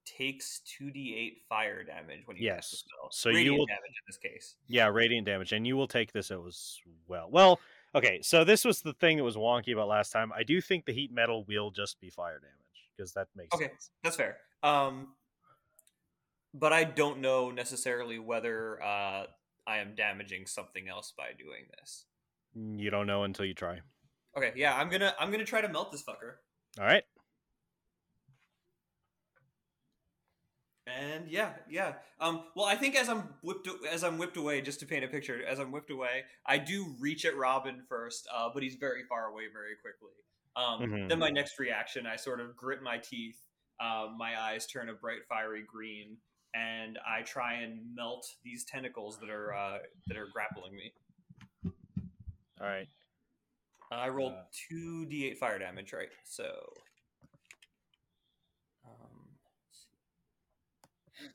takes 2d8 fire damage when you cast the Yes. spell. So you will- damage in this case. Yeah, radiant damage, and you will take this as well. Well, okay, so this was the thing that was wonky about last time. I do think the heat metal will just be fire damage because that makes Okay. sense. That's fair. Um, but I don't know necessarily whether uh, I am damaging something else by doing this. You don't know until you try. Okay, yeah, I'm gonna I'm gonna try to melt this fucker. All right. And yeah, yeah. Um, well, I think as I'm whipped as I'm whipped away, just to paint a picture, as I'm whipped away, I do reach at Robin first, uh, but he's very far away very quickly. Um, Mhm. Then my next reaction, I sort of grit my teeth, um, my eyes turn a bright fiery green, and I try and melt these tentacles that are uh, that are grappling me. All right. I rolled Uh, two d8 fire damage, right? So, um, let's see.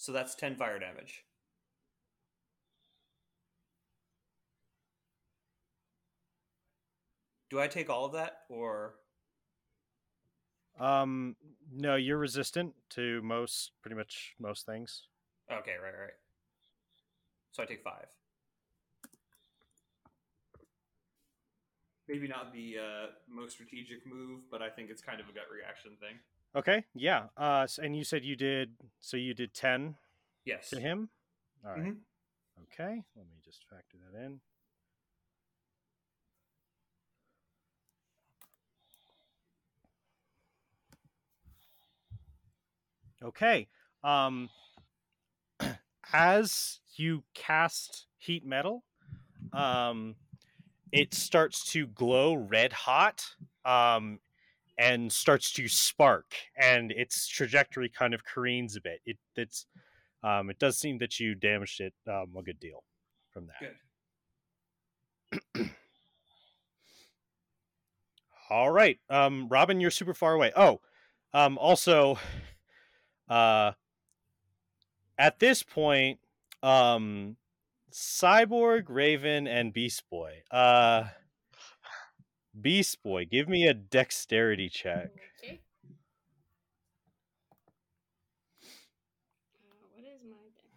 So that's ten fire damage. Do I take all of that, or Um, no, you're resistant to most, pretty much most things. okay, right, right. So I take five. Maybe not the uh, most strategic move, but I think it's kind of a gut reaction thing. Okay. Yeah. Uh, and you said you did. So you did ten Yes. to him. All right. Mhm. Okay. Let me just factor that in. Okay. Um [CLEARS THROAT] as you cast heat metal, um it starts to glow red hot um and starts to spark and its trajectory kind of careens a bit. It it's um it does seem that you damaged it um a good deal from that. Good. [CLEARS THROAT] All right. Um Robin, you're super far away. Oh, um also [SIGHS] uh at this point um Cyborg, Raven and Beast Boy. Uh Beast Boy, give me a dexterity check. Okay. Uh, what is my dex?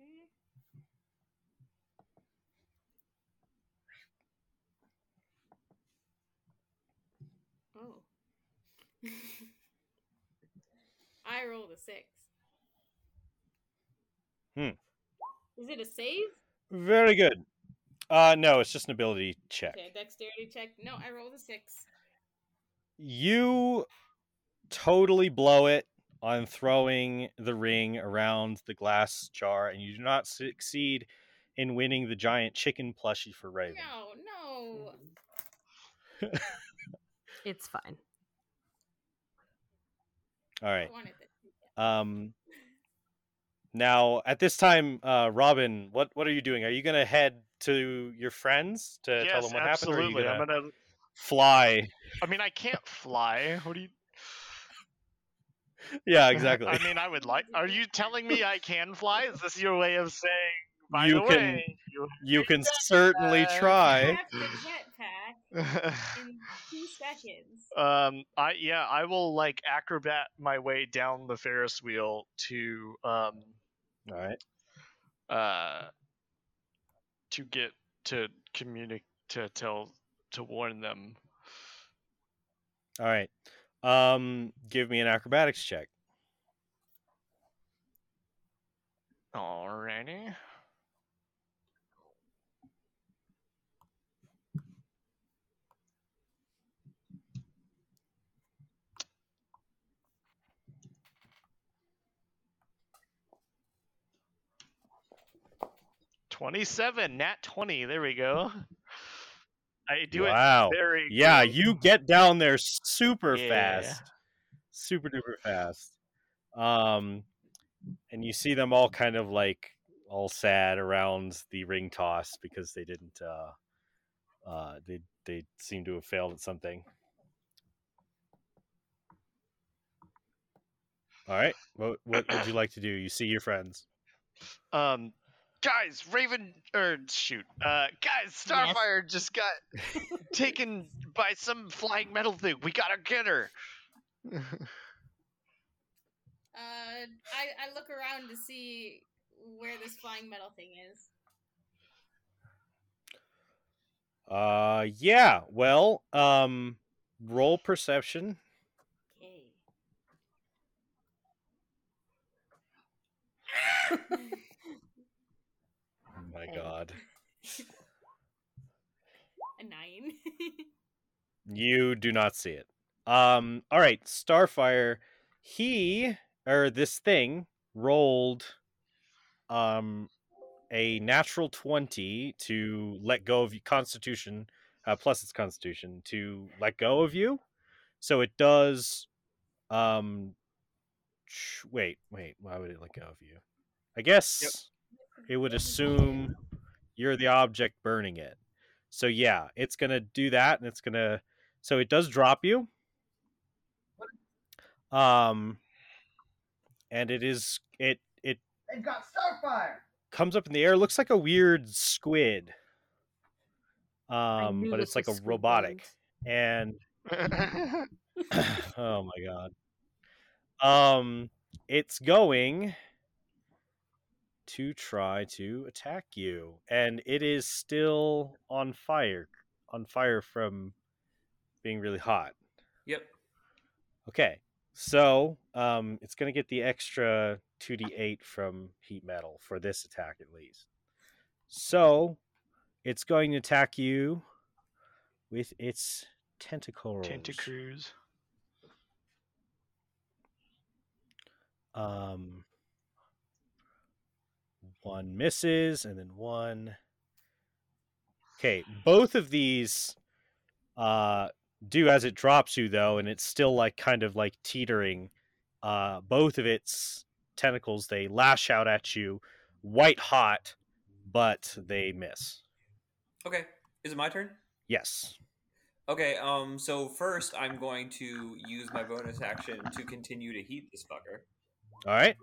Okay. Oh. [LAUGHS] I rolled a six. Hmm. Is it a save? Very good. Uh no, it's just an ability check. Okay, dexterity check. No, I rolled a six. You totally blow it on throwing the ring around the glass jar and you do not succeed in winning the giant chicken plushie for Raven. No, no. [LAUGHS] It's fine. All right. I wanted it. Um. Now, at this time, uh, Robin, what what are you doing? Are you gonna head to your friends to tell them what happened, or absolutely. gonna I'm gonna. fly? I mean, I can't fly. What do you? [LAUGHS] Yeah, [LAUGHS] exactly. I mean, I would like. Are you telling me I can fly? Is this your way of saying? By You the can- way, you. [LAUGHS] you can certainly Uh, try. Jetpack in two seconds. um, I yeah, I will like acrobat my way down the Ferris wheel to um All right. uh to get to communicate to tell to warn them. All right. Um, give me an acrobatics check. Alrighty. Twenty-seven, nat twenty. There we go. I do wow. it very. Yeah, quick. you get down there super Yeah. fast. Super duper fast. Um and you see them all kind of like all sad around the ring toss because they didn't uh uh they they seem to have failed at something. All right. What what would you like to do? You see your friends. Um, guys, Raven or shoot, uh, guys, Starfire just got [LAUGHS] taken by some flying metal thing. We gotta get her. [LAUGHS] Uh, I, I look around to see where this flying metal thing is. Uh yeah. Well, um roll perception. Okay. [LAUGHS] My Okay. god. [LAUGHS] A nine. [LAUGHS] You do not see it. Um all right, Starfire, he or this thing rolled um a natural 20 to let go of y- constitution uh, plus its constitution to let go of you. So it does um ch- wait, wait, why would it let go of you? I guess it would assume you're the object burning it. So yeah, it's gonna do that, and it's gonna. So it does drop you. Um, and it is it it They've got Starfire. comes up in the air. Looks like a weird squid. Um, but it's like a robotic, and [LAUGHS] [LAUGHS] oh my god. Um, it's going to try to attack you, and it is still on fire, on fire from being really hot. Yep. Okay, so um, it's going to get the extra two d eight from heat metal for this attack at least. So it's going to attack you with its tentacles. Tentacruel. Um, one misses, and then one. Okay, both of these uh, do as it drops you though, and it's still like kind of like teetering. Uh, both of its tentacles they lash out at you, white hot, but they miss. Okay. Is it my turn? Yes. Okay, um, so first I'm going to use my bonus action to continue to heat this fucker. All right.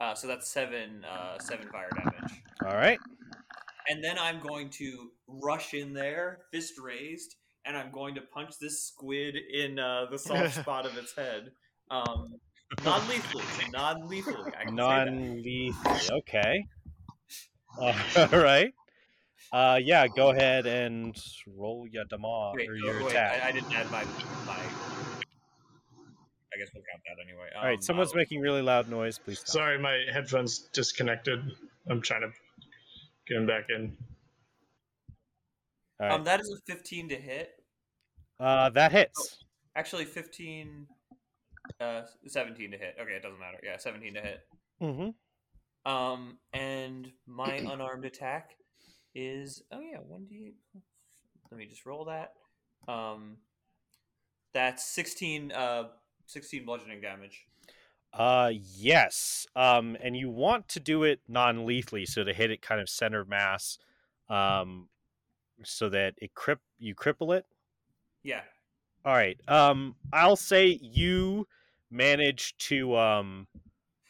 Uh, so that's seven, uh, seven fire damage. All right. And then I'm going to rush in there, fist raised, and I'm going to punch this squid in uh, the soft [LAUGHS] spot of its head. Um, non-lethally, non-lethally. I can say that. Non-lethal. Okay. [LAUGHS] All right. Uh, yeah. Go ahead and roll your damage Wait, or oh, your wait, attack. I, I didn't add my my. I guess we'll count that anyway. All right. Um, Someone's uh, making really loud noise. Please stop. Sorry, my headphones disconnected. I'm trying to get them back in. All right. Um, that is a 15 to hit. uh, that hits. Actually, 15, uh, 17 to hit. Okay, it doesn't matter. Yeah, 17 to hit. Mm-hmm. Um, and my [CLEARS THROAT] unarmed attack is oh yeah, one d eight. Let me just roll that. Um, that's 16, uh, 16 bludgeoning damage. Uh, yes. Um, and you want to do it non-lethally, so to hit it kind of center mass, um, so that it crip you cripple it. Yeah. All right. Um, I'll say you manage to um.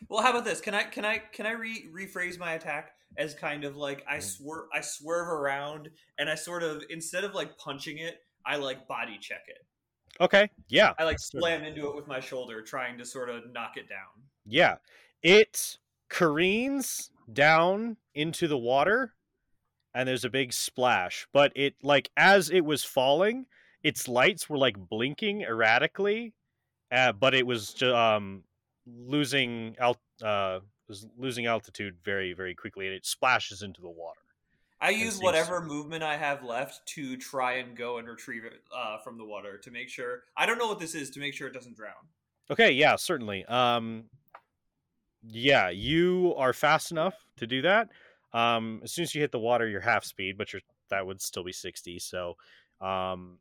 Well, how about this? Can I can I can I re- rephrase my attack as kind of like I Mm. swerve I swerve around and I sort of instead of like punching it, I like body check it. Okay. Yeah. I like slam into it with my shoulder, trying to sort of knock it down. Yeah. It careens down into the water and there's a big splash. But it like as it was falling, its lights were like blinking erratically. Uh, but it was um losing alt uh was losing altitude very very quickly and it splashes into the water. I use whatever movement I have left to try and go and retrieve it uh, from the water to make sure. I don't know what this is to make sure it doesn't drown. Okay, yeah, certainly. Um yeah, you are fast enough to do that. Um as soon as you hit the water, you're half speed, but you're that would still be 60, so um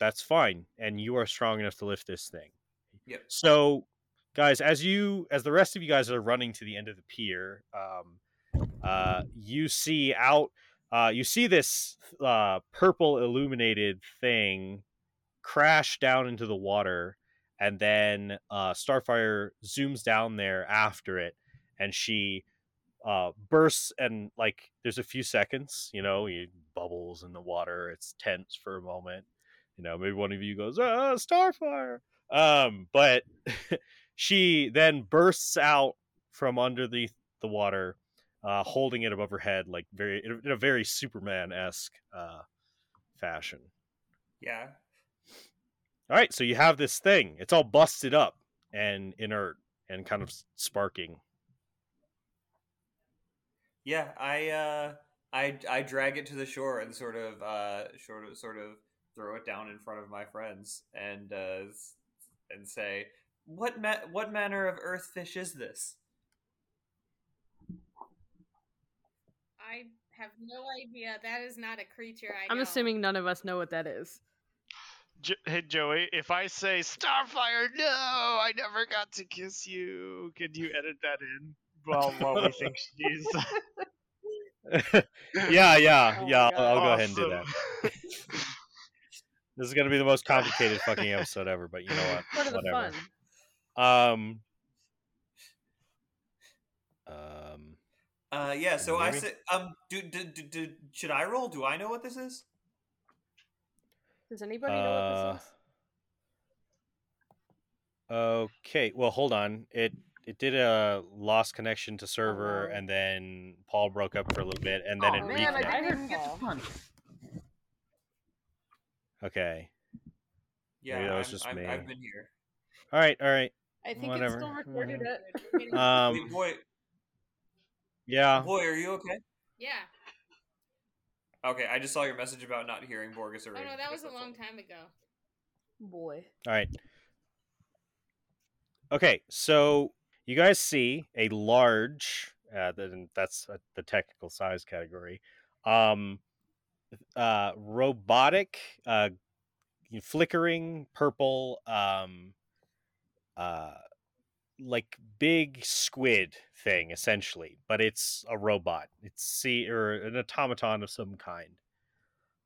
that's fine. And you are strong enough to lift this thing. Yep. So guys, as you as the rest of you guys are running to the end of the pier, um uh you see out uh you see this uh purple illuminated thing crash down into the water and then uh, Starfire zooms down there after it, and she uh, bursts and like there's a few seconds, you know, you bubbles in the water, it's tense for a moment, you know, maybe one of you goes, "Ah, Starfire," um, but [LAUGHS] she then bursts out from underneath the water, uh, holding it above her head, like very in a very Superman esque uh, fashion. Yeah. All right, so you have this thing. It's all busted up and inert and kind of sparking. Yeah, I uh I I drag it to the shore and sort of uh sort of sort of throw it down in front of my friends and uh and say, "What ma- what manner of earth fish is this?" I have no idea. That is not a creature I I'm know. assuming none of us know what that is. Jo- hey Joey, if I say Starfire, no, I never got to kiss you. Can you edit that in? Well, while we think she's [LAUGHS] [LAUGHS] yeah, yeah, Oh yeah. I'll, I'll go ahead and do that. [LAUGHS] This is gonna be the most complicated fucking episode ever, but you know what? Part of the Whatever. fun. Um. Um. Uh yeah, so I hear me? say um do, do, do, do should I roll? Do I know what this is? Does anybody know Uh, what this is? Okay. Well, hold on. It it did a lost connection to server, no. and then Paul broke up for a little bit, and then oh it man, I didn't heard even get Paul. to punch. Okay. Yeah, Maybe that was I'm- just I'm- me. I've been here. All right. All right. I think whatever. it's still recorded. Whatever. It. Um. Wait, boy, Yeah. boy, are you okay? Yeah. Okay, I just saw your message about not hearing Borgus or Oh no, that was a long time ago. Boy. All right. Okay, so you guys see a large, uh, that's uh, the technical size category, um, uh, robotic, uh, flickering purple, um, uh, like big squid thing, essentially, but it's a robot. It's see or an automaton of some kind.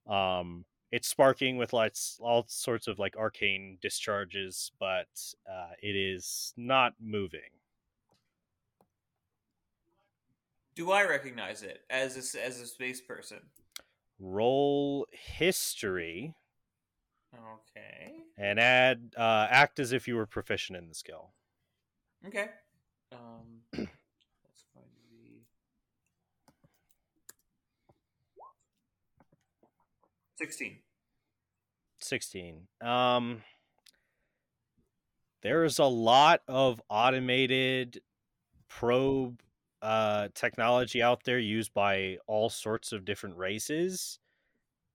Um, it's sparking with lots all sorts of like arcane discharges, but uh, it is not moving. Do I recognize it as a, as a space person? Roll history Okay. and add uh, act as if you were proficient in the skill. Okay. Um, that's going to be sixteen. 16 um there's a lot of automated probe uh technology out there used by all sorts of different races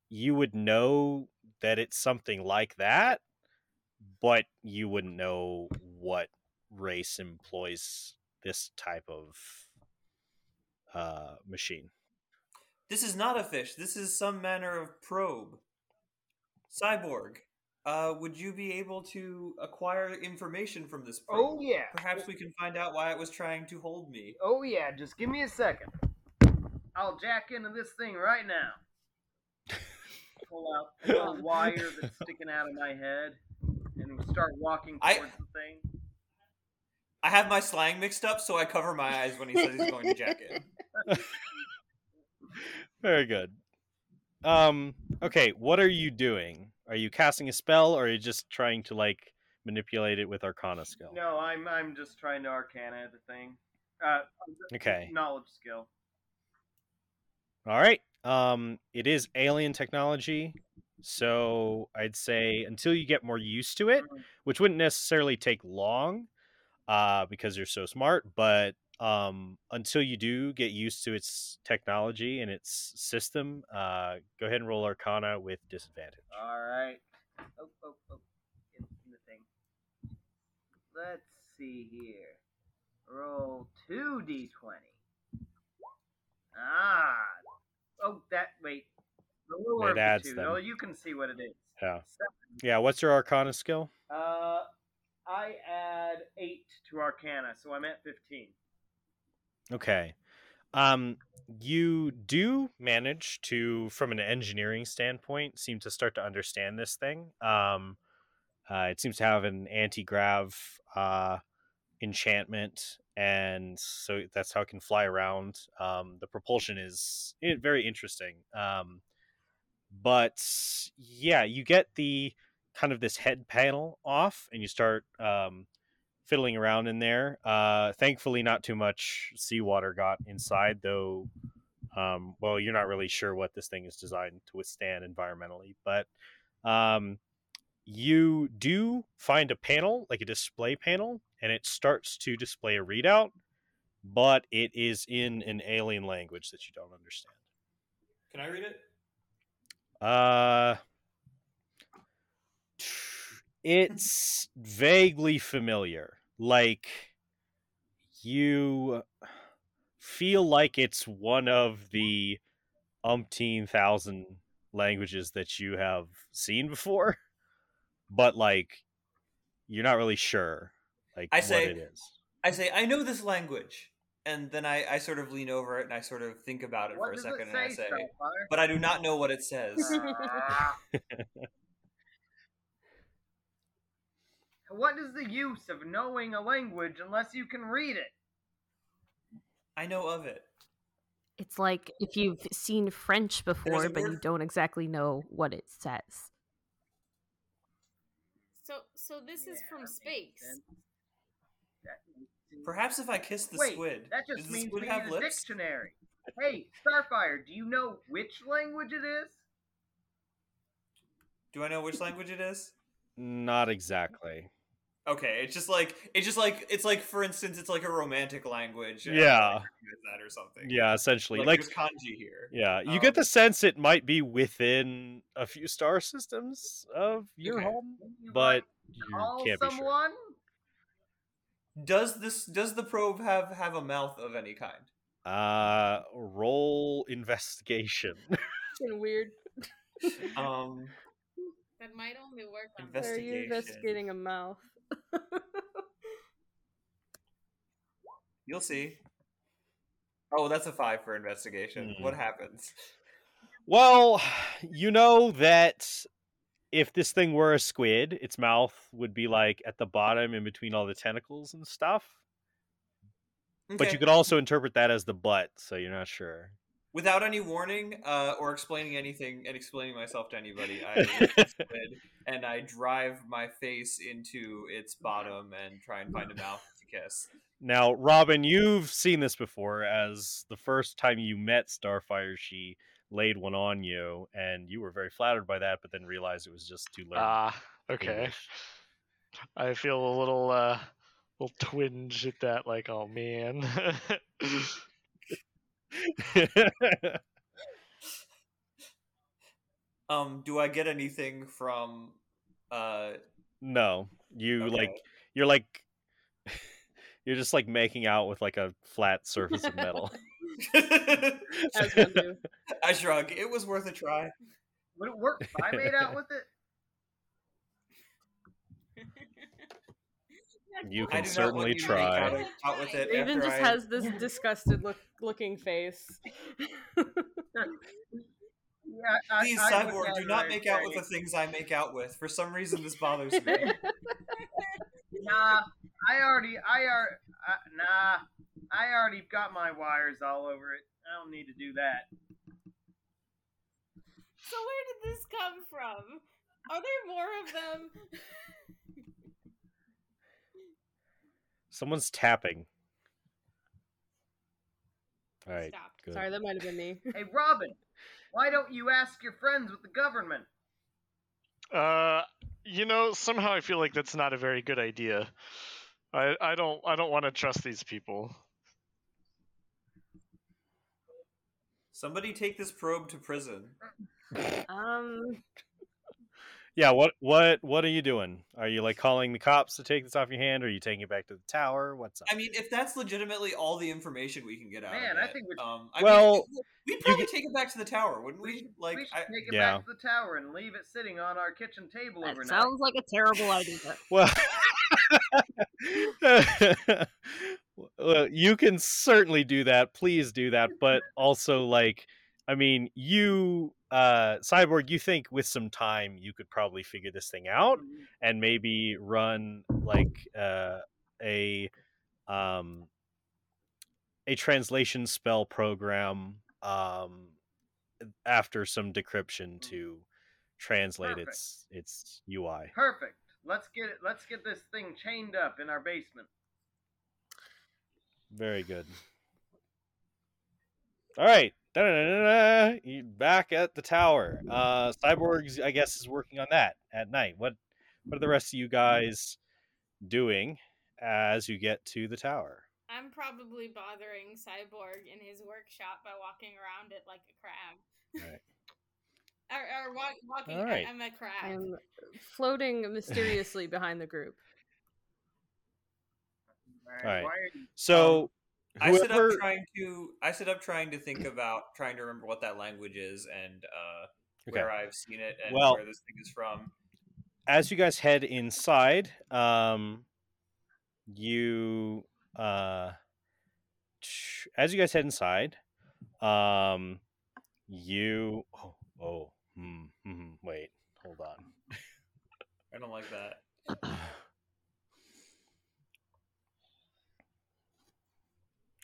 you would know that it's something like that but you wouldn't know what race employs this type of uh machine This is not a fish. This is some manner of probe. Cyborg, uh, would you be able to acquire information from this probe? Oh yeah. Perhaps we can find out why it was trying to hold me. Oh yeah. Just give me a second. I'll jack into this thing right now. Pull out a [LAUGHS] wire that's sticking out of my head, and start walking I- towards the thing. I have my slang mixed up, so I cover my eyes when he says he's going to jack in. [LAUGHS] Very good. Um. Okay. What are you doing? Are you casting a spell, or are you just trying to like manipulate it with Arcana skill? No, I'm I'm just trying to arcana the thing. Uh, Okay. knowledge skill. All right. Um. It is alien technology, so I'd say until you get more used to it, Mhm. which wouldn't necessarily take long, uh, because you're so smart. But um, until you do get used to its technology and its system, uh, go ahead and roll Arcana with disadvantage. All right. Oh, oh, oh. In, in the thing. Let's see here. Roll two d20. Ah. Oh, that. Wait. It adds two. them. No, you can see what it is. Yeah. Seven. Yeah. What's your Arcana skill? Uh, I add eight to Arcana, so I'm at fifteen. Okay. Um, you do manage to, from an engineering standpoint, seem to start to understand this thing. Um, uh, it seems to have an anti-grav uh, enchantment, and so that's how it can fly around. Um, the propulsion is eh, very interesting. Um, but yeah, you get the kind of this head panel off, and you start um, fiddling around in there. Uh, thankfully, not too much seawater got inside, though. Um, well, you're not really sure what this thing is designed to withstand environmentally, but um, you do find a panel, like a display panel, and it starts to display a readout, but it is in an alien language that you don't understand. Can I read it? Uh, Mm-hmm. it's vaguely familiar. Like you feel like it's one of the umpteen thousand languages that you have seen before, but like you're not really sure like I what say- it is. I say, I know this language. And then I, I sort of lean over it and I sort of think about it What for a second it and I say, say, Starfire? but I do not know what it says. Ah. What is the use of knowing a language unless you can read it? I know of it. It's like if you've seen French before, a but you don't exactly know what it says. So, so this is from space. sense. That makes sense. Perhaps if I kiss the Wait, squid, that just the means we have need a lips? dictionary. Hey, Starfire, do you know which language it is? Do I know which language it is? Not exactly. Okay, it's just like it's just like it's like for instance, it's like a romantic language. Yeah. recognize that or something. Yeah, essentially. like, Like, there's kanji here. yeah, you Um, get the sense it might be within a few star systems of your Okay. home, but you can't be sure. Does this does the probe have have a mouth of any kind? Uh, roll investigation. [LAUGHS] Been weird. Um, That might only work on Invest- Are you investigating a mouth? You'll see. Oh, that's a five for investigation. Hmm. What happens? well, you know that if this thing were a squid, its mouth would be like at the bottom in between all the tentacles and stuff. But you could also interpret that as the butt, so you're not sure. Without any warning uh, or explaining anything and explaining myself to anybody, I [LAUGHS] squid and I drive my face into its bottom and try and find a mouth to kiss. Now, Robin, you've seen this before as the first time you met Starfire, she laid one on you, and you were very flattered by that, but then realized it was just too late. Ah, okay. I feel a little uh little twinge at that, like, oh man. [LAUGHS] Um, do I get anything from? Uh, no, You like. You're like [LAUGHS] you're just like making out with like a flat surface of metal. [LAUGHS] As one do. I shrug. It was worth a try. Would it work if I made out with it? You can do not want certainly you try. out, out with it. Raven just I- has this [LAUGHS] disgusted look looking face. [LAUGHS] Yeah, I, Please, I cyborg, do not and make out with the things I make out with. For some reason, this bothers me. [LAUGHS] Nah, I already, I are, uh, nah, I already got my wires all over it. I don't need to do that. So where did this come from? Are there more of them? Someone's tapping. All right. Stopped. Good. Sorry, that might have been me. [LAUGHS] Hey, Robin, why don't you ask your friends with the government? Uh, you know, somehow I feel like that's not a very good idea. I I don't I don't want to trust these people. Somebody take this probe to prison. Um, Yeah. What what what are you doing? Are you like calling the cops to take this off your hand? Or are you taking it back to the tower? What's up? I mean, if that's legitimately all the information we can get out Man, of I think we um, I well mean, we'd probably take it back to the tower, wouldn't we? should- Like, we should I, take it Yeah. back to the tower and leave it sitting on our kitchen table that overnight. sounds like a terrible idea. [LAUGHS] Well, [LAUGHS] well, you can certainly do that. Please do that. But also, like, I mean, you, uh, Cyborg, you think with some time you could probably figure this thing out Mhm. and maybe run like uh, a um, a translation spell program um, after some decryption to translate Perfect. its its UI. Perfect. Let's get it. Let's get this thing chained up in our basement. Very good. All right. Back at the tower. Uh Cyborgs, I guess, is working on that at night. What what are the rest of you guys doing as you get to the tower? I'm probably bothering Cyborg in his workshop by walking around it like a crab. Right. [LAUGHS] or or walk, walking. All right. I, am a crab. I am floating mysteriously behind the group. All [LAUGHS] All right. Why So I sit up trying to, I sit up trying to think [CLEARS THROAT] about, trying to remember what that language is and uh, okay. where I've seen it and Well- where this thing is from. as you guys head inside, um, you uh, as you guys head inside, um, you oh oh hmm, hmm, wait hold on. I don't like that. [CLEARS THROAT]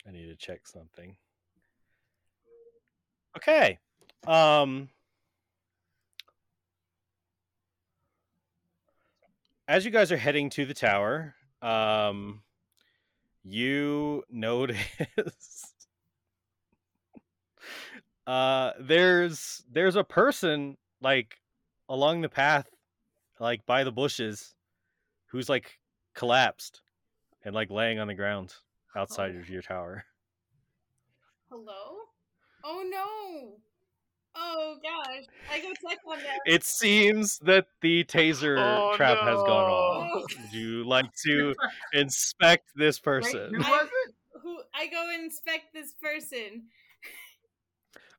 I need to check something. Okay. Um As you guys are heading to the tower, um you notice [LAUGHS] uh there's there's a person like along the path like by the bushes who's like collapsed and like laying on the ground outside Oh. of your tower. Hello? Oh no! Oh gosh! I go check on that. It seems that the taser Oh, trap has gone off. no. Would you like [LAUGHS] to inspect this Wait, person? who I- was it? Who? I go inspect this person.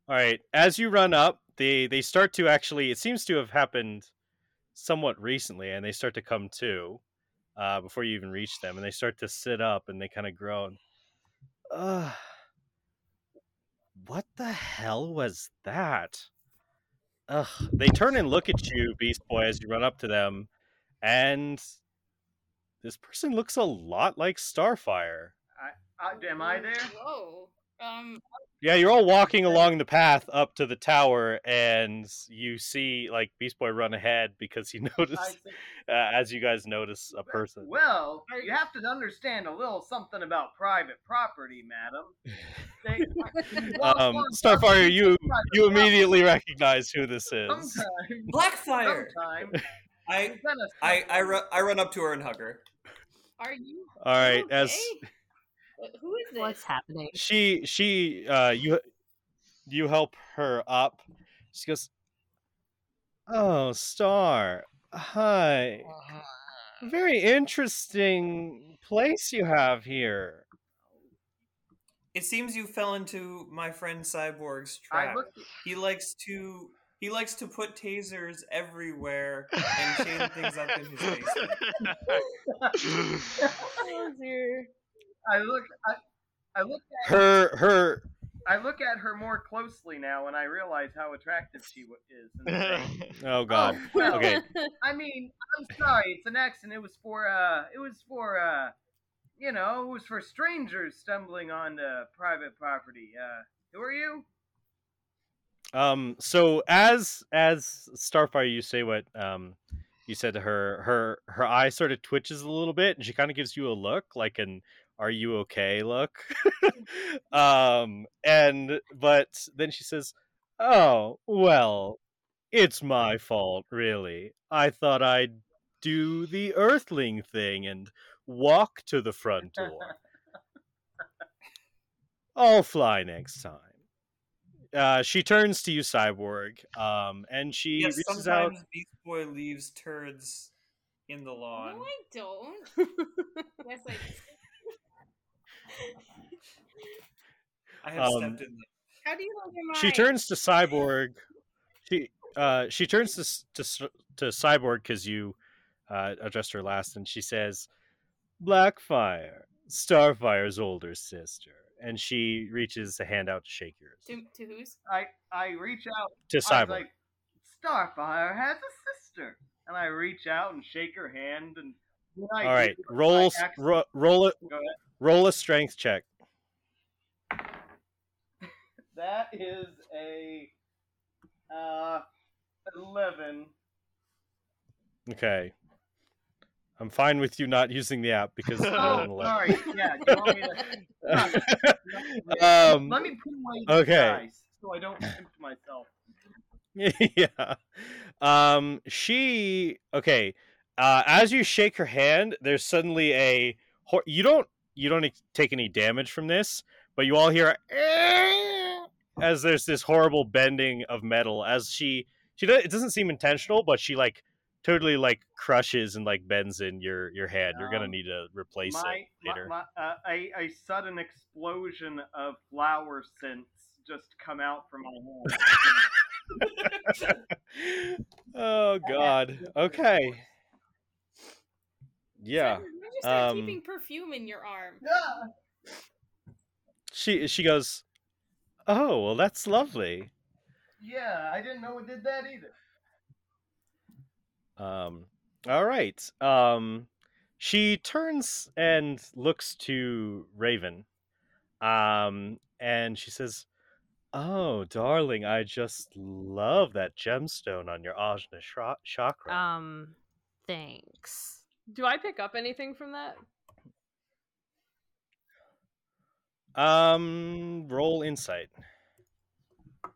All right. As you run up, they they start to actually. It seems to have happened somewhat recently, and they start to come to uh, before you even reach them, and they start to sit up, and they kind of groan. Ugh. What the hell was that? Ugh. They turn and look at you, Beast Boy, as you run up to them, and this person looks a lot like Starfire. Uh, am I there? Whoa. Um. Yeah, you're all walking along the path up to the tower, and you see like Beast Boy run ahead because he [LAUGHS] noticed uh, as you guys notice a person. Well, you you- have to understand a little something about private property, madam. They, [LAUGHS] Um, Starfire, you you immediately recognize who this is. Sometimes, Blackfire! sometimes I, there's been a I, I, I run up to her and hug her. Are you? All right, okay? as Who is this? What's happening? she she uh you you help her up. She goes, "Oh, Star, hi. Very interesting place you have here." It seems you fell into my friend Cyborg's trap. looked. He likes to He likes to put tasers everywhere and chain things up in his [LAUGHS] basement. [LAUGHS] Oh dear. I look. I, I look at Her her I look at her more closely now, and I realize how attractive she is. [LAUGHS] Oh god. Oh, well, Okay. I mean, I'm sorry, it's an accident. It was for uh, it was for uh, you know, it was for strangers stumbling onto private property. Uh, who are you? Um so as as Starfire you say what um you said to her her her eye sort of twitches a little bit and she kind of gives you a look like an are you okay look [LAUGHS] um and but then she says oh well it's my fault really i thought i'd do the earthling thing and walk to the front door i'll fly next time uh she turns to you cyborg um and she Yes, reaches out sometimes Beast Boy leaves turds in the lawn. No, I don't. [LAUGHS] yes, I. I have Um, stepped in. How do you know your mind? she turns to cyborg she uh she turns to to, to cyborg because you uh addressed her last and she says blackfire starfire's older sister and she reaches a hand out to shake yours To, to whose? I I reach out. to I was cyborg like, Starfire has a sister, and I reach out and shake her hand. And I all right roll I s- actually- ro- roll it Go ahead. Roll a strength check That is a uh eleven. okay i'm fine with you not using the app because [LAUGHS] it's Oh, sorry. Yeah. Do you want to? [LAUGHS] um Let me put away the okay. dice so I don't tempt myself. [LAUGHS] yeah. Um she okay. Uh as you shake her hand, there's suddenly a hor- you don't you don't take any damage from this, but you all hear as there's this horrible bending of metal as she she does, it doesn't seem intentional, but she like totally like crushes and like bends in your your hand. You're going to Um, need to replace my, it later. My, my, uh, a, a sudden explosion of flower scents just come out from my hand. [LAUGHS] oh god. [LAUGHS] Okay. Yeah. Why'd you start um, keeping perfume in your arm? Yeah. she she goes oh well that's lovely yeah, I didn't know it did that either. um all right um she turns and looks to raven um and she says oh darling i just love that gemstone on your ajna shra- chakra Um, thanks. Do I pick up anything from that? um roll insight Uh,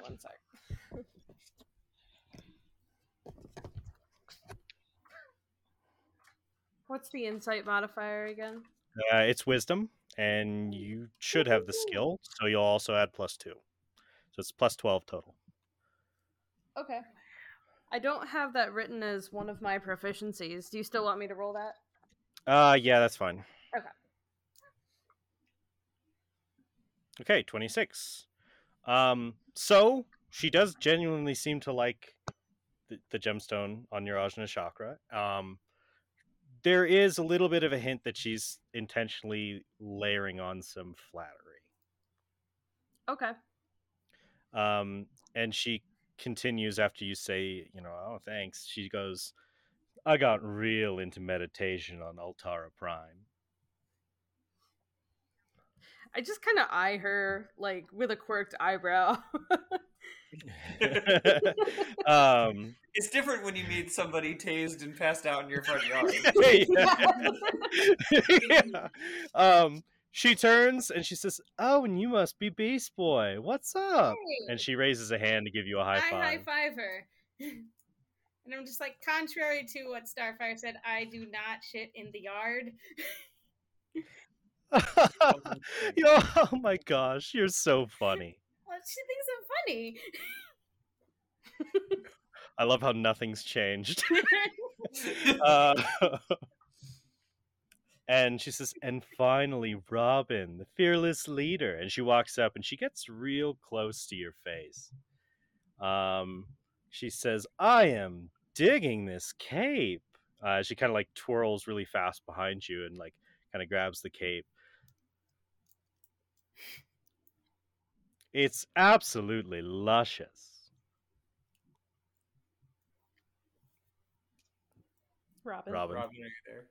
one sec. What's the insight modifier again? uh, it's wisdom and you should have the skill so you'll also add plus two so it's plus 12 total Okay. I don't have that written as one of my proficiencies. Do you still want me to roll that? Uh, yeah, that's fine. Okay. Okay, 26. Um, so she does genuinely seem to like the, the gemstone on your Ajna chakra. Um, there is a little bit of a hint that she's intentionally layering on some flattery. Okay. Um, and she continues after you say, you know, oh, thanks. She goes, I got real into meditation on Altara Prime. I just kind of eye her like with a quirked eyebrow. [LAUGHS] um, It's different when you meet somebody tased and passed out in your front yard. [LAUGHS] [LAUGHS] yeah. Um, she turns and she says, "Oh, and you must be Beast Boy. What's up?" Hey, And she raises a hand to give you a high I five. high five her. [LAUGHS] And I'm just like, contrary to what Starfire said, I do not shit in the yard. [LAUGHS] Yo, oh my gosh, you're so funny. [LAUGHS] Well, she thinks I'm funny. I love how nothing's changed. uh, and she says, and finally, Robin, the fearless leader. And she walks up and she gets real close to your face. Um, she says, "I am digging this cape." Uh, she kind of like twirls really fast behind you and like kind of grabs the cape. It's absolutely luscious. Robin. Robin. Robin, are you there?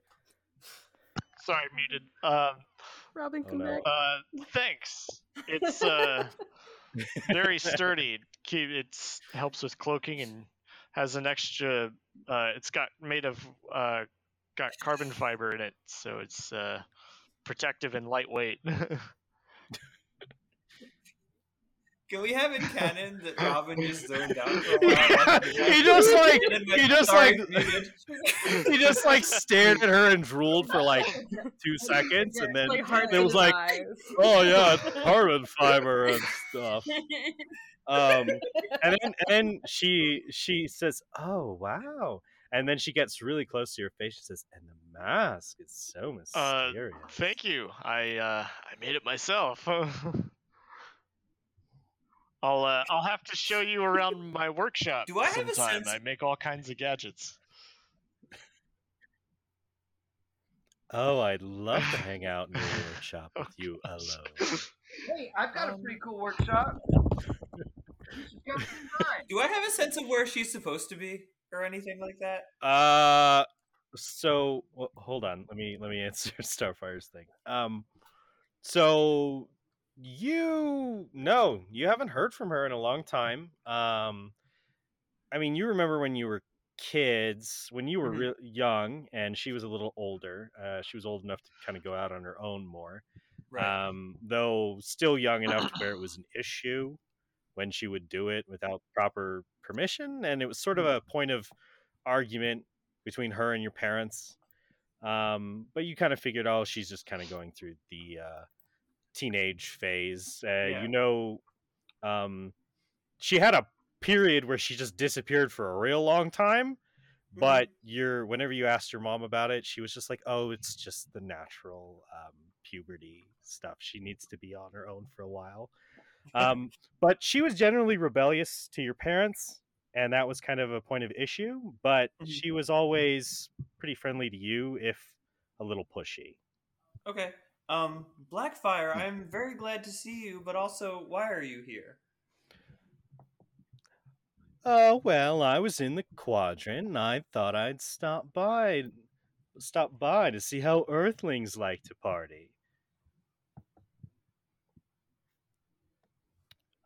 Sorry, muted. Um, Robin, Oh, come no. back. uh, thanks. It's uh, [LAUGHS] very sturdy. It helps with cloaking and has an extra. Uh, it's got made of uh, got carbon fiber in it, so it's uh, protective and lightweight. [LAUGHS] Can we have it canon that [LAUGHS] Robin just zoned out for a Yeah, he just, like- And then went, he just, like- [LAUGHS] he just like stared at her and drooled for like two [LAUGHS] seconds, and then like it was like, eyes. "Oh yeah, it's carbon fiber and stuff." Um, and then and then she she says, "Oh wow," and then she gets really close to your face. She says, "And the mask is so Uh, mysterious." Thank you. I uh, I made it myself. I'll uh, I'll have to show you around my workshop Do I have a sometime. sense- I make all kinds of gadgets. Oh, I'd love to hang out in your workshop with [LAUGHS] Oh, you alone. Hey, I've got a Um, pretty cool workshop. You should come see mine. Do I have a sense of where she's supposed to be or anything like that? Uh, so well, hold on. Let me let me [LAUGHS] answer Starfire's thing. Um, so you no, you haven't heard from her in a long time. Um, I mean, you remember when you were kids, when you were Mhm. real young, and she was a little older. Uh, she was old enough to kind of go out on her own more. Um, though still young enough to where it was an [CLEARS THROAT] issue when she would do it without proper permission, and it was sort of a point of argument between her and your parents. Um, but you kind of figured, oh, she's just kind of going through the uh, teenage phase. Uh, Yeah. You know, um, she had a period where she just disappeared for a real long time. But you're whenever you asked your mom about it, she was just like, "Oh, it's just the natural um, puberty stuff. She needs to be on her own for a while." Um, [LAUGHS] but she was generally rebellious to your parents, and that was kind of a point of issue. But Mhm. she was always pretty friendly to you, if a little pushy. Okay. Um, Blackfire, I'm very glad to see you, but also, why are you here? Oh well, I was in the quadrant, and I thought I'd stop by, stop by to see how Earthlings like to party.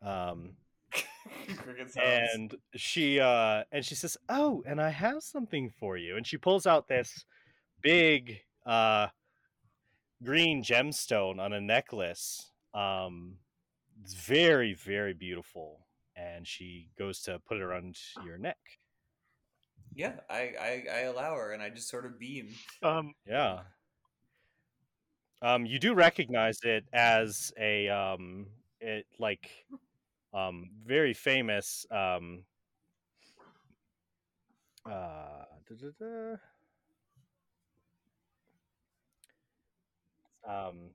Um, [LAUGHS] and she uh and she says oh and i have something for you and she pulls out this big uh green gemstone on a necklace um it's very very beautiful and she goes to put it around your neck yeah, I, I, I allow her, and I just sort of beam. Um, yeah um you do recognize it as a um it like um very famous um uh. Um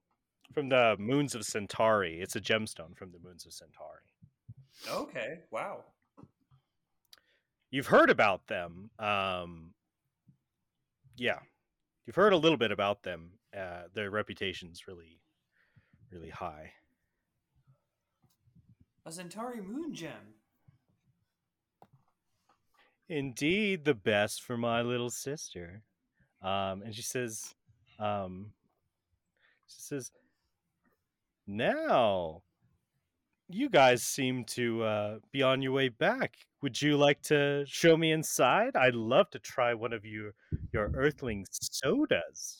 from the moons of centauri. It's a gemstone from the moons of centauri. Okay, wow. you've heard about them um yeah. You've heard a little bit about them. Uh their reputation's really really high. A Centauri moon gem. indeed the best for my little sister. Um and she says um she says now you guys seem to uh be on your way back would you like to show me inside i'd love to try one of your your earthling sodas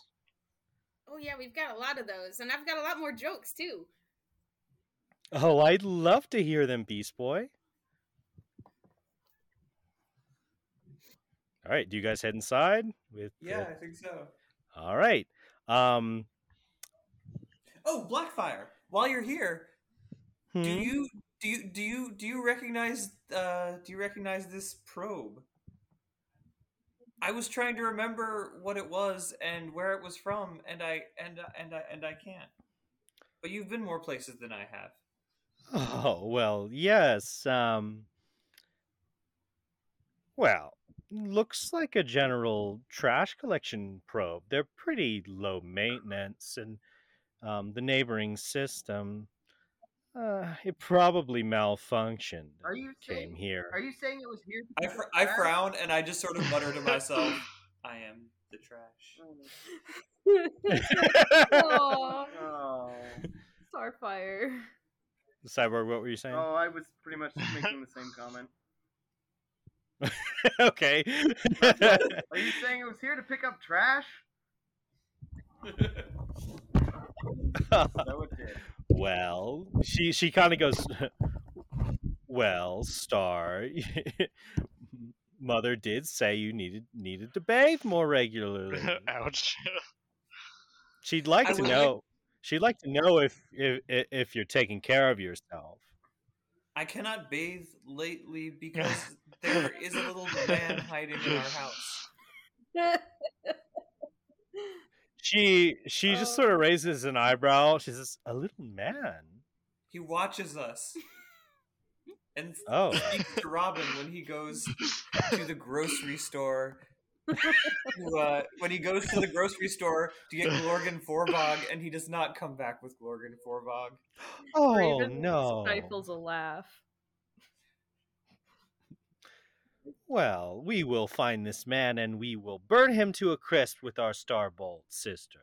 oh yeah, we've got a lot of those, and I've got a lot more jokes too. oh i'd love to hear them beast boy all right do you guys head inside with Yeah, the- I think so. all right um Oh, Blackfire. While you're here, do hmm? you do you do you do you recognize uh do you recognize this probe? I was trying to remember what it was and where it was from, and I and I- and I and I can't. But you've been more places than I have. Oh, well, yes. Um Well, looks like a general trash collection probe. They're pretty low maintenance, and um, the neighboring system, uh, it probably malfunctioned. Are and you came saying? here? Are you saying it was here? I, pick fr- I frown and I just sort of mutter to myself, [LAUGHS] I am the trash. [LAUGHS] [LAUGHS] Aw, Oh. Starfire. Cyborg, what were you saying? Oh, I was pretty much making the same comment. okay. Are you saying it was here to pick up trash? So [LAUGHS] well, she she kind of goes. [LAUGHS] well, Star, [LAUGHS] mother did say you needed needed to bathe more regularly. Ouch. She'd like I to would know. She'd like to know if if if you're taking care of yourself. I cannot bathe lately because there is a little man hiding in our house. She she just sort of raises an eyebrow. She says, "A little man." He watches us and Oh. speaks to Robin when he goes to the grocery store. to, uh, when he goes to the grocery store to get Glorgan Forbog, and he does not come back with Glorgan Forbog. Oh Raven no! Stifles a laugh. Well, we will find this man and we will burn him to a crisp with our Starbolt sister.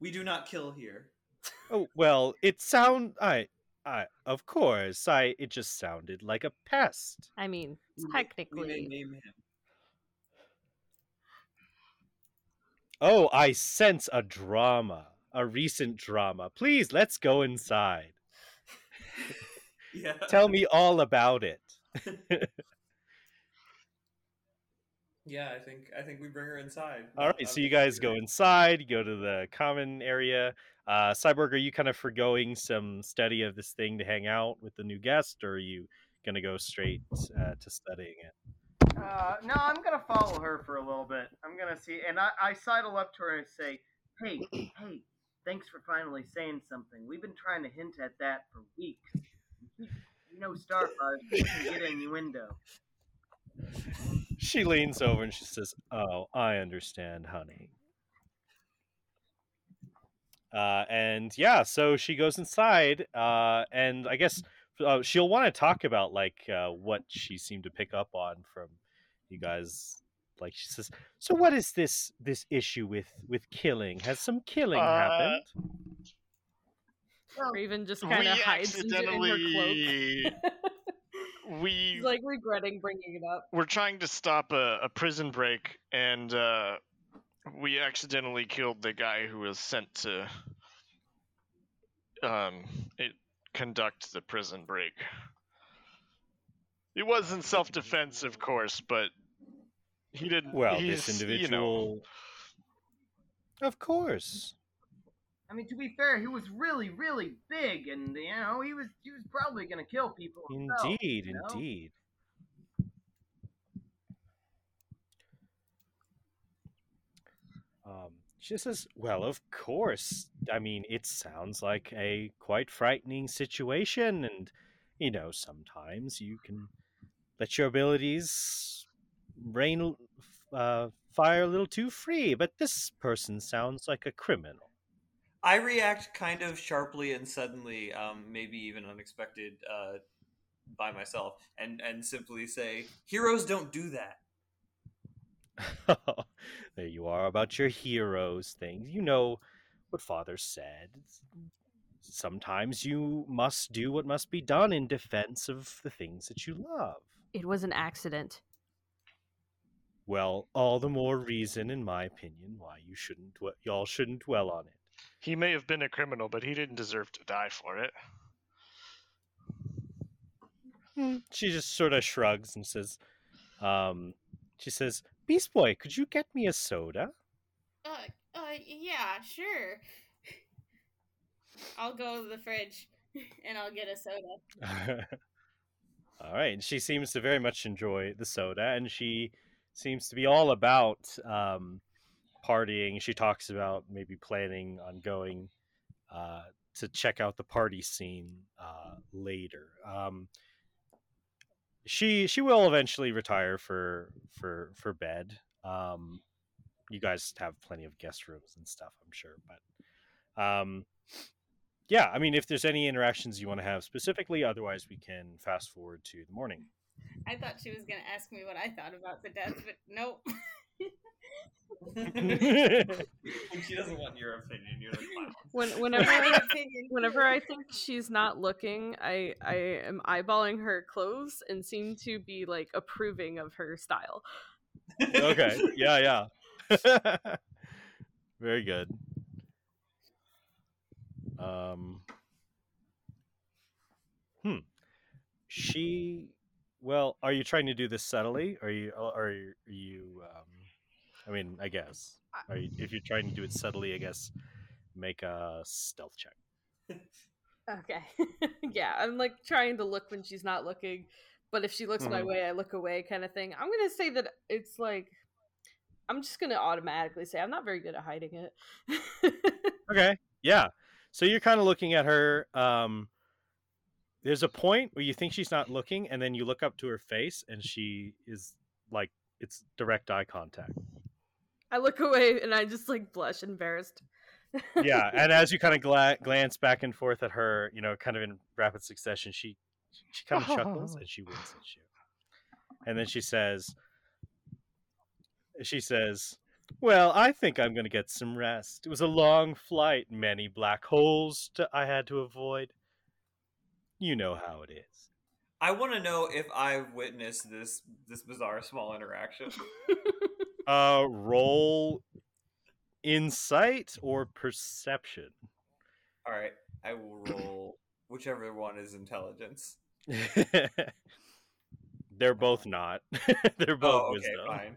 We do not kill here. Oh well, it sound I I of course I it just sounded like a pest. I mean, We may- we may technically. name him. Oh, I sense a drama, a recent drama. Please, let's go inside. [LAUGHS] Yeah. Tell me all about it. [LAUGHS] Yeah, I think I think we bring her inside. All right, so you guys go inside, you go to the common area. Uh, Cyborg, are you kind of foregoing some study of this thing to hang out with the new guest, or are you going to go straight uh, to studying it? Uh, no, I'm gonna follow her for a little bit. I'm gonna see, and I, I sidle up to her and say, "Hey, [CLEARS THROAT] hey, thanks for finally saying something. We've been trying to hint at that for weeks. You know, Starfire can get innuendo." She leans over and she says, "Oh, I understand, honey." Uh, and yeah, so she goes inside, uh, and I guess uh, she'll want to talk about like uh, what she seemed to pick up on from you guys. Like she says, "So what is this this issue with with killing? Has some killing Uh, happened?" Raven just kind of hides into, in her accidentally. cloak. [LAUGHS] we He's like regretting bringing it up. we're trying to stop a, a prison break, and uh, we accidentally killed the guy who was sent to um, it, conduct the prison break. It was in self-defense, of course, but he didn't. Well, he's, this you know, individual, of course. I mean, to be fair, he was really, really big, and you know, he was he was probably gonna kill people. himself, Indeed, you know? indeed. Um, she says, "Well, of course. I mean, it sounds like a quite frightening situation, and you know, sometimes you can let your abilities rain uh, fire a little too free. But this person sounds like a criminal." I react kind of sharply and suddenly, um, maybe even unexpected, uh, by myself, and and simply say, "Heroes don't do that." [LAUGHS] there you are about your heroes things. You know what father said. Sometimes you must do what must be done in defense of the things that you love. It was an accident. Well, all the more reason, in my opinion, why you shouldn't, dwe- y'all shouldn't dwell on it. He may have been a criminal, but he didn't deserve to die for it. She just sort of shrugs and says, um, she says, Beast Boy, could you get me a soda? Uh, uh, yeah, sure. [LAUGHS] I'll go to the fridge [LAUGHS] and I'll get a soda. [LAUGHS] all right. and She seems to very much enjoy the soda, and she seems to be all about um, partying. She talks about maybe planning on going uh, to check out the party scene uh, later. Um, she she will eventually retire for for for bed. Um, you guys have plenty of guest rooms and stuff, I'm sure, but um, yeah. I mean, if there's any interactions you want to have specifically, otherwise we can fast forward to the morning. I thought she was gonna ask me what I thought about the death, but nope. [LAUGHS] she doesn't want your opinion. You're like, "Fine." When, whenever I, opinion. whenever I think she's not looking, I I am eyeballing her clothes and seem to be like approving of her style. okay. Yeah, yeah. [LAUGHS] Very good. Um. Hmm. She. Well, are you trying to do this subtly? Are you? Are you? Are you um, I mean, I guess. Are you, if you're trying to do it subtly, I guess make a stealth check. Okay. [LAUGHS] yeah, I'm like trying to look when she's not looking, but if she looks my Mhm. way, I look away kind of thing. I'm going to say that it's like I'm just going to automatically say I'm not very good at hiding it. Okay. [LAUGHS] Yeah. So you're kind of looking at her. Um, there's a point where you think she's not looking, and then you look up to her face, and she is like, it's direct eye contact. I look away and I just like blush embarrassed. Yeah. [LAUGHS] And as you kind of gla- glance back and forth at her, you know, kind of in rapid succession, she she kind of chuckles and she winks at you, and then she says, she says. Well, I think I'm going to get some rest. It was a long flight, many black holes to, I had to avoid. You know how it is. I want to know if I witnessed this this bizarre small interaction. [LAUGHS] Uh, roll insight or perception. All right, I will roll whichever one is intelligence. [LAUGHS] They're both not. [LAUGHS] They're both oh, okay, wisdom. fine.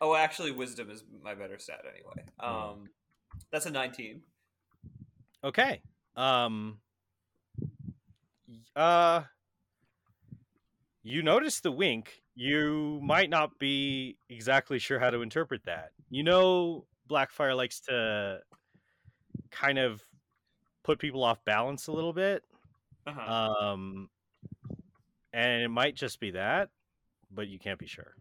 Oh, actually, wisdom is my better stat anyway. Hmm. Um, that's a nineteen. Okay. Um. Uh. You notice the wink. You might not be exactly sure how to interpret that. You know, Blackfire likes to kind of put people off balance a little bit. Uh-huh. Um, and it might just be that, but you can't be sure.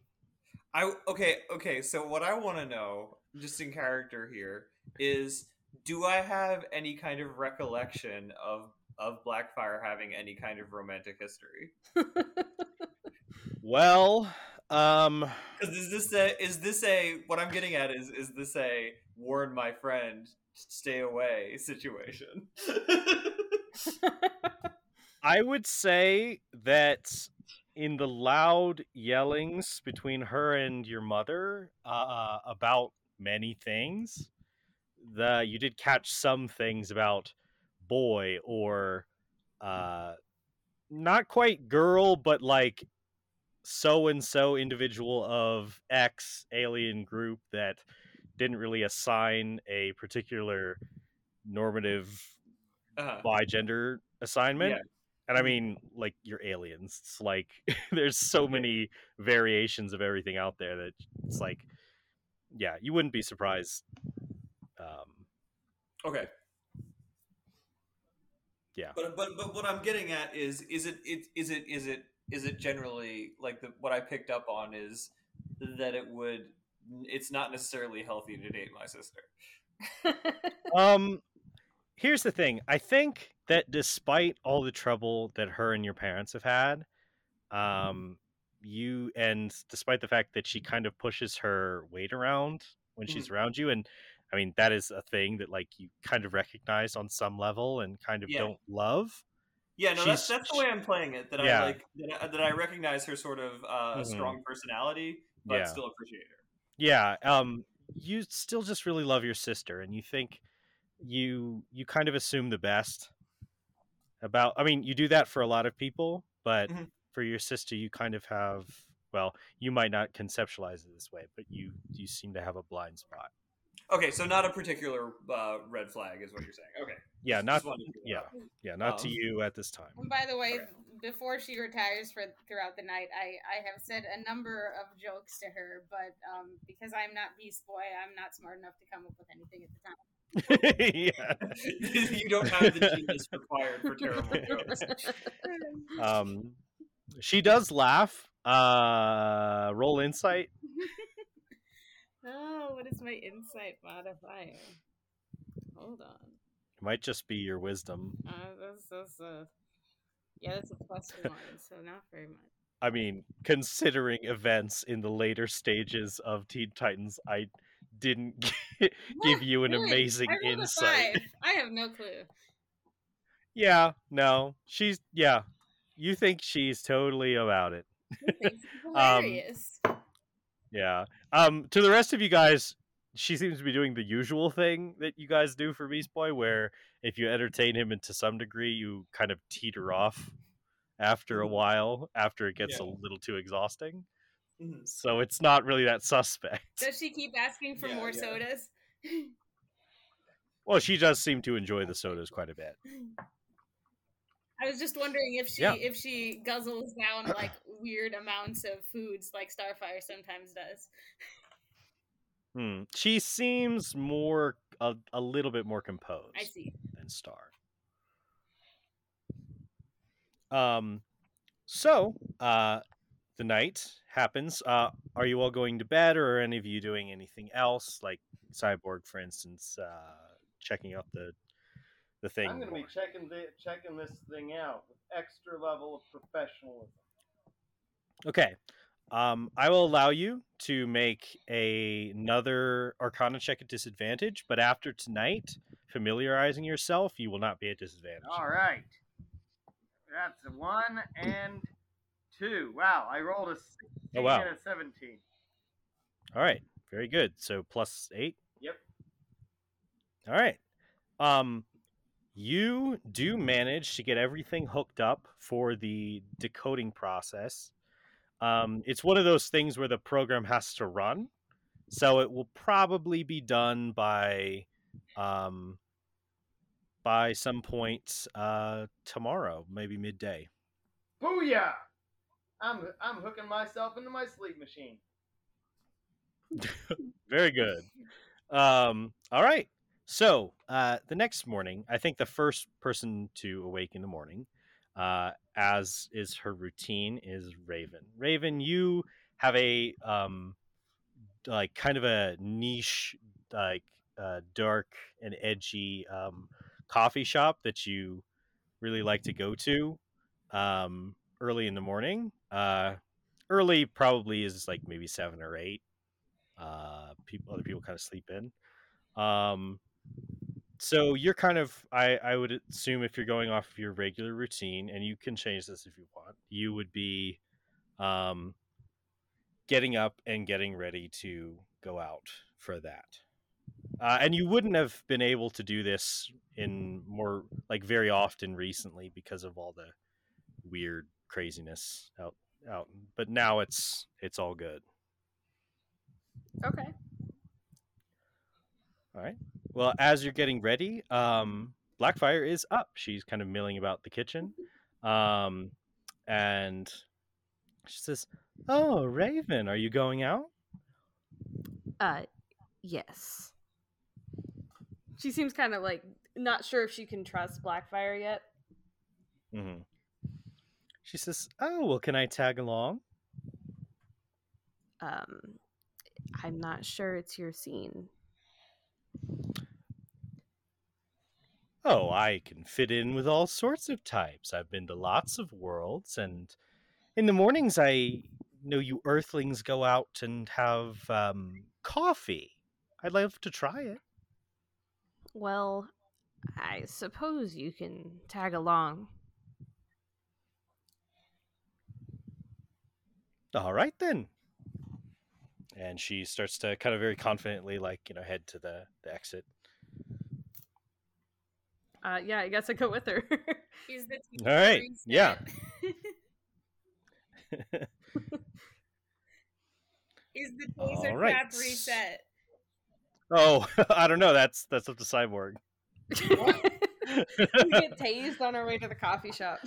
I okay, okay. So what I want to know, just in character here, is do I have any kind of recollection of of Blackfire having any kind of romantic history? [LAUGHS] Well, um, is this a is this a what I'm getting at is is this a warn my friend stay away situation? I would say that in the loud yellings between her and your mother uh, about many things, the you did catch some things about boy or uh, not quite girl, but like so and so individual of X alien group that didn't really assign a particular normative uh, by gender assignment. Yeah. And I mean, like you're aliens. It's like [LAUGHS] there's so many variations of everything out there that it's like, yeah, you wouldn't be surprised. Um, okay. Yeah. But but but what I'm getting at is is it, it is it is it is it generally like the what I picked up on is that it would it's not necessarily healthy to date my sister. [LAUGHS] um, here's the thing. I think that despite all the trouble that her and your parents have had, um, you and despite the fact that she kind of pushes her weight around when she's around you, and I mean that is a thing that like you kind of recognize on some level and kind of Yeah. don't love. Yeah, no, that's She's- that's the way I'm playing it. That Yeah. I like that I, that I recognize her sort of uh, Mhm. strong personality, but Yeah. still appreciate her. Yeah, um, you still just really love your sister, and you think you you kind of assume the best about. I mean, you do that for a lot of people, but Mhm. for your sister, you kind of have. Well, you might not conceptualize it this way, but you you seem to have a blind spot. Okay, so not a particular uh, red flag is what you're saying. Okay, Yeah, not to yeah, up. yeah, not to Um, you at this time. And by the way, Okay. before she retires for throughout the night, I, I have said a number of jokes to her, but um, because I'm not Beast Boy, I'm not smart enough to come up with anything at the time. [LAUGHS] yeah. [LAUGHS] you don't have the genius required for terrible jokes. Um, she does laugh. Uh, roll insight. [LAUGHS] oh, what is my insight modifier? Hold on. It might just be your wisdom. Uh, that's, that's uh, yeah, that's a plus [LAUGHS] one, so not very much. I mean, considering events in the later stages of Teen Titans, I didn't [LAUGHS] gi- give you an Really? amazing I insight. I have no clue. Yeah, no, she's yeah. You think she's totally about it? [LAUGHS] Um. Yeah. Um, to the rest of you guys, she seems to be doing the usual thing that you guys do for Beast Boy, where if you entertain him and to some degree, you kind of teeter off after a Mhm. while, after it gets a little too exhausting. Mhm. So it's not really that suspect. Does she keep asking for Yeah, more yeah. sodas? [LAUGHS] Well, she does seem to enjoy the sodas quite a bit. [LAUGHS] I was just wondering if she Yeah. if she guzzles down like weird amounts of foods like Starfire sometimes does. Hmm. She seems more a, a little bit more composed I see. than Star. Um, so uh, the night happens. Uh, are you all going to bed, or are any of you doing anything else, like Cyborg, for instance, uh, checking out the the thing? I'm gonna be checking the, checking this thing out with extra level of professionalism. Okay. Um, I will allow you to make a, another Arcana check at disadvantage, but after tonight, familiarizing yourself, you will not be at disadvantage. All right, that's a one and two. Wow, I rolled a 16 Oh, wow. and a 17. All right, very good. So plus eight. Yep. All right. Um, you do manage to get everything hooked up for the decoding process. Um, it's one of those things where the program has to run, so it will probably be done by, um, by some point uh, tomorrow, maybe midday. Booyah! I'm I'm hooking myself into my sleep machine. [LAUGHS] Very good. Um, all right. So uh, the next morning, I think the first person to awake in the morning, uh, as is her routine, is Raven. Raven, you have a um, like kind of a niche, like uh, dark and edgy um, coffee shop that you really like to go to um, early in the morning. Uh, early probably is like maybe seven or eight uh people other people kind of sleep in um so you're kind of i i would assume if you're going off your regular routine and you can change this if you want you would be um getting up and getting ready to go out for that uh, and you wouldn't have been able to do this in more like very often recently because of all the weird craziness out out but now it's it's all good Okay. All right. Well, as you're getting ready, um, Blackfire is up. She's kind of milling about the kitchen, um, and she says, "Oh, Raven, are you going out?" Uh, yes. She seems kind of like not sure if she can trust Blackfire yet. hmm She says, "Oh, well, can I tag along?" Um, I'm not sure it's your scene. Oh, I can fit in with all sorts of types. I've been to lots of worlds, and in the mornings, I know you Earthlings go out and have um, coffee. I'd love to try it. Well, I suppose you can tag along. all right then and she starts to kind of very confidently like you know head to the, the exit Uh, yeah, I guess I go with her. [LAUGHS] [LAUGHS] Is the All right, yeah. Is the taser All right. trap reset? oh [LAUGHS] i don't know that's that's up to cyborg we get tased on our way to the coffee shop.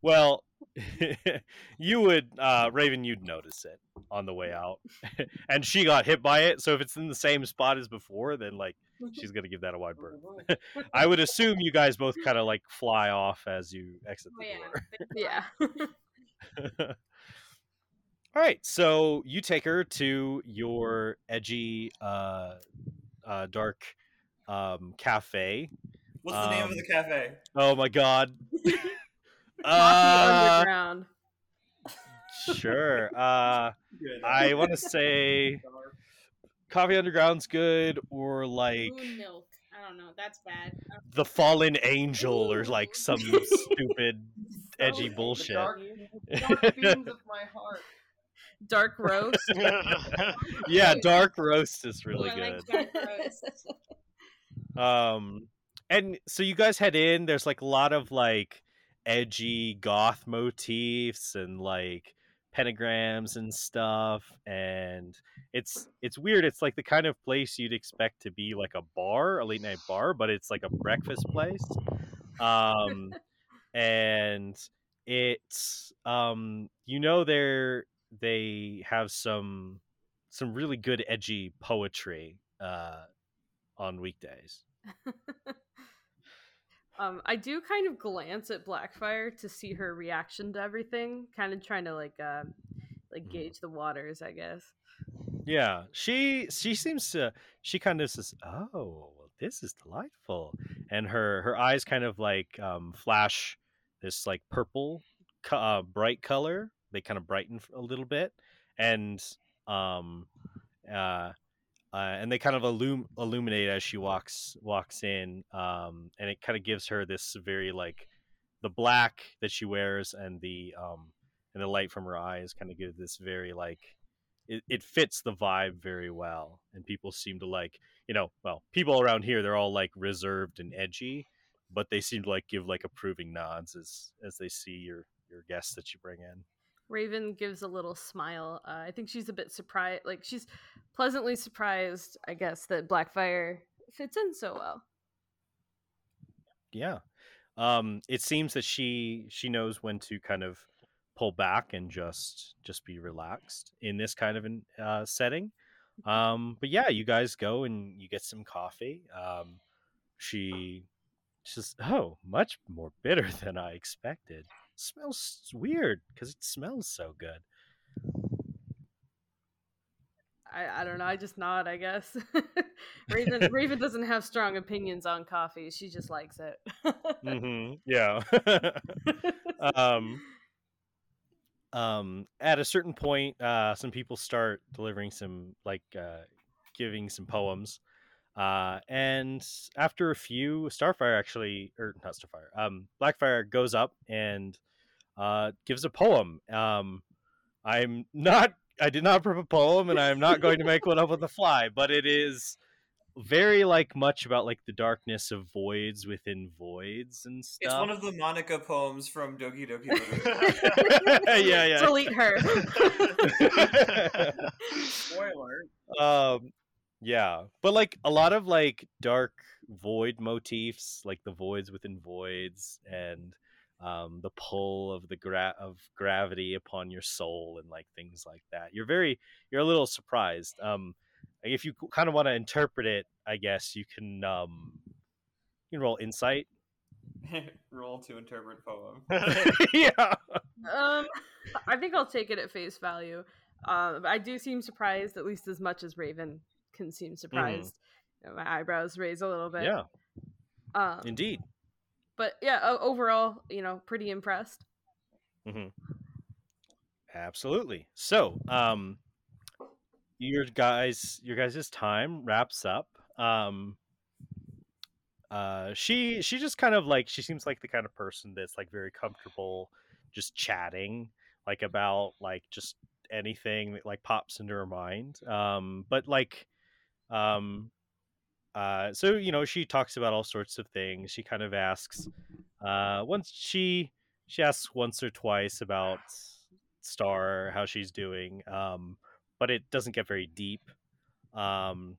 well [LAUGHS] you would uh raven you'd notice it on the way out, [LAUGHS] and she got hit by it. So if it's in the same spot as before, then like she's gonna give that a wide berth. [LAUGHS] I would assume you guys both kind of like fly off as you exit Oh, yeah. door. Yeah. All right, so you take her to your edgy, uh, uh, dark um, cafe. What's the name of Um, the cafe? Oh my god. Coffee uh, underground. sure. [LAUGHS] Uh, I want to say Coffee Underground's good, or like Moon milk. I don't know. That's bad. The Fallen Angel, or like some [LAUGHS] stupid edgy The bullshit. dark, [LAUGHS] dark fiends of my heart. Dark roast. yeah, Dark Roast is ooh, really I good. like dark roast. Um, and so you guys head in. There's like a lot of like edgy goth motifs and like pentagrams and stuff, and it's it's weird. It's like the kind of place you'd expect to be like a bar, a late night bar, but it's like a breakfast place. Um, and it's um, you know, they're they have some some really good edgy poetry uh on weekdays. [LAUGHS] um, I do kind of glance at Blackfire to see her reaction to everything, kind of trying to like uh, like Mhm. gauge the waters, I guess. Yeah, she she seems to she kind of says, "Oh, well, this is delightful," and her her eyes kind of like um, flash this like purple, uh, bright color. They kind of brighten a little bit, and um, uh, uh, and they kind of illum- illuminate as she walks walks in, um, and it kind of gives her this very like the black that she wears and the um and the light from her eyes kind of give this very like it, it fits the vibe very well and people seem to like you know well people around here they're all like reserved and edgy but they seem to like give like approving nods as as they see your your guests that you bring in Raven gives a little smile. Uh, I think she's a bit surprised, like she's pleasantly surprised, I guess, that Blackfire fits in so well. yeah um it seems that she she knows when to kind of pull back and just just be relaxed in this kind of an uh setting um but yeah you guys go and you get some coffee um she says oh much more bitter [LAUGHS] than i expected smells weird because it smells so good I, I don't know. I just nod, I guess. [LAUGHS] Raven Raven doesn't have strong opinions on coffee. She just likes it. hmm yeah [LAUGHS] [LAUGHS] um um at a certain point uh some people start delivering some like uh giving some poems uh and after a few starfire actually or not starfire um blackfire goes up and uh gives a poem um i'm [LAUGHS] not i did not prep a poem and i'm not going to make one up on the fly but it is very like much about like the darkness of voids within voids and stuff It's one of the Monika poems from Doki Doki [LAUGHS] yeah, yeah. Delete her. [LAUGHS] Spoiler. um, yeah, but like a lot of like dark void motifs, like the voids within voids, and um, the pull of the gra- of gravity upon your soul, and like things like that. You're very, you're a little surprised. Um, if you kind of want to interpret it, I guess you can um, you can roll insight. [LAUGHS] Roll to interpret poem. [LAUGHS] [LAUGHS] yeah. um, I think I'll take it at face value. Uh, but I do seem surprised, at least as much as Raven can seem surprised. You know, my eyebrows raise a little bit. Yeah. Um, Indeed. but yeah, overall, you know, pretty impressed. hmm Absolutely. So, um, your guys, your guys' time wraps up. Um, uh, she she just kind of like she seems like the kind of person that's like very comfortable just chatting like about like just anything that like pops into her mind. Um, but like, um, uh, so you know she talks about all sorts of things. She kind of asks, uh, once she she asks once or twice about Star, how she's doing, um, but it doesn't get very deep. Um,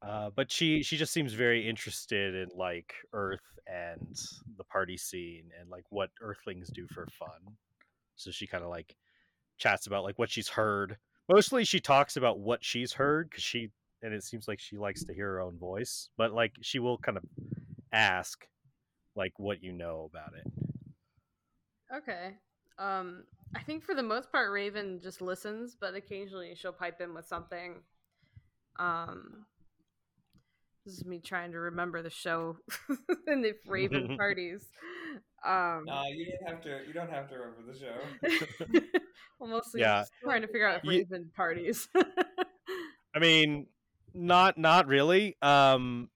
uh, but she she just seems very interested in like Earth and the party scene and like what Earthlings do for fun. So she kind of like chats about like what she's heard. Mostly, she talks about what she's heard because she and it seems like she likes to hear her own voice. But like she will kind of ask like what you know about it. Okay. Um, I think for the most part, Raven just listens, but occasionally she'll pipe in with something. Um, this is me trying to remember the show [LAUGHS] and the Raven [LAUGHS] parties. Um, Nah, you don't have to. You don't have to remember the show. [LAUGHS] well, mostly Yeah. trying to figure out Ye- Raven parties. I mean, not not really. Um,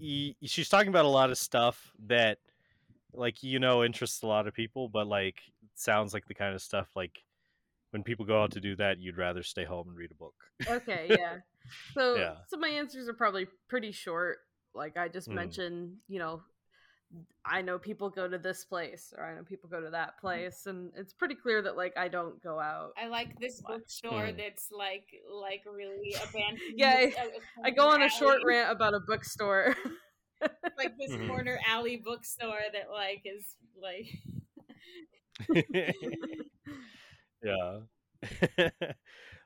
y- she's talking about a lot of stuff that, like you know, interests a lot of people, but like sounds like the kind of stuff like when people go out to do that, you'd rather stay home and read a book. okay, [LAUGHS] yeah. So, Yeah. so my answers are probably pretty short. Like I just Mm. mentioned, you know, I know people go to this place or I know people go to that place, and it's pretty clear that like I don't go out. I like this bookstore Mm. that's like like really [LAUGHS] abandoned. Yeah, I- I go on corner a short rant about a bookstore. [LAUGHS] like this Mhm. corner alley bookstore that like is like [LAUGHS] yeah.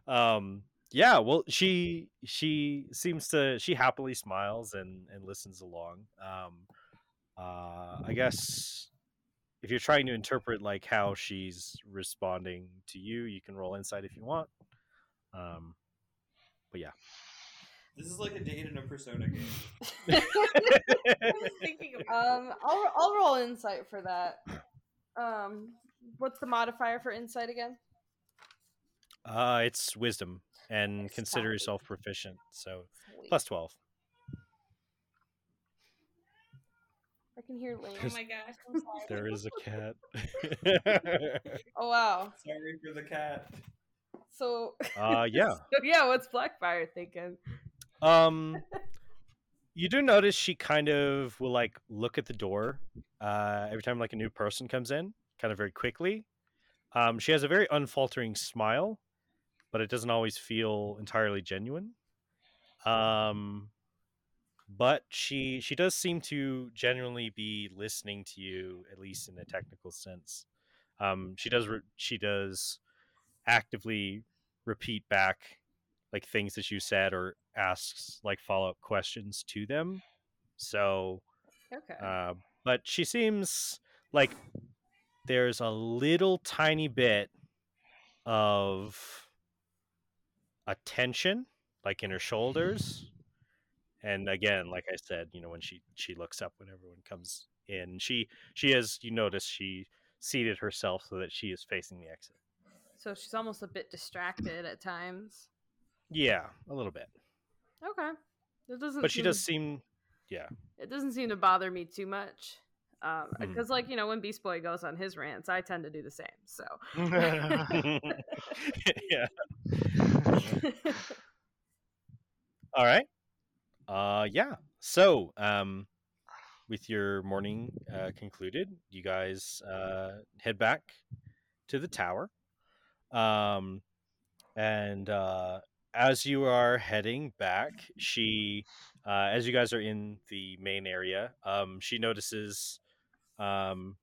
um yeah, well she she seems to she happily smiles and and listens along. Um uh I guess if you're trying to interpret like how she's responding to you, you can roll insight if you want. Um but yeah. This is like a date in a persona game. [LAUGHS] [LAUGHS] I was thinking. Um, I'll I'll roll insight for that. Um, what's the modifier for insight again? Uh it's wisdom and It's consider fine. yourself proficient. So Sweet. plus 12. I can hear [LAUGHS] Lane. Oh my gosh, There is a cat. [LAUGHS] Oh wow. Sorry for the cat. So uh [LAUGHS] yeah. so yeah, what's Blackfire thinking? Um, you do notice she kind of will like look at the door uh, every time like a new person comes in, kind of very quickly. Um, she has a very unfaltering smile, but it doesn't always feel entirely genuine. Um, but she she does seem to genuinely be listening to you, at least in a technical sense. Um, she does re- she does actively repeat back like things that you said or asks like follow up questions to them. So, Okay. uh, but she seems like there's a little tiny bit of attention, like in her shoulders. And again, like I said, you know, when she she looks up when everyone comes in, she she has you notice she seated herself so that she is facing the exit. so she's almost a bit distracted at times. Yeah, a little bit, Okay. It doesn't. but she does seem, yeah. It doesn't seem to bother me too much. Um, Hmm. because like you know, when Beast Boy goes on his rants, I tend to do the same. So. [LAUGHS] yeah. [LAUGHS] All right. Uh yeah. So, um with your morning uh concluded, you guys uh head back to the tower. Um and uh as you are heading back, she uh as you guys are in the main area, um she notices um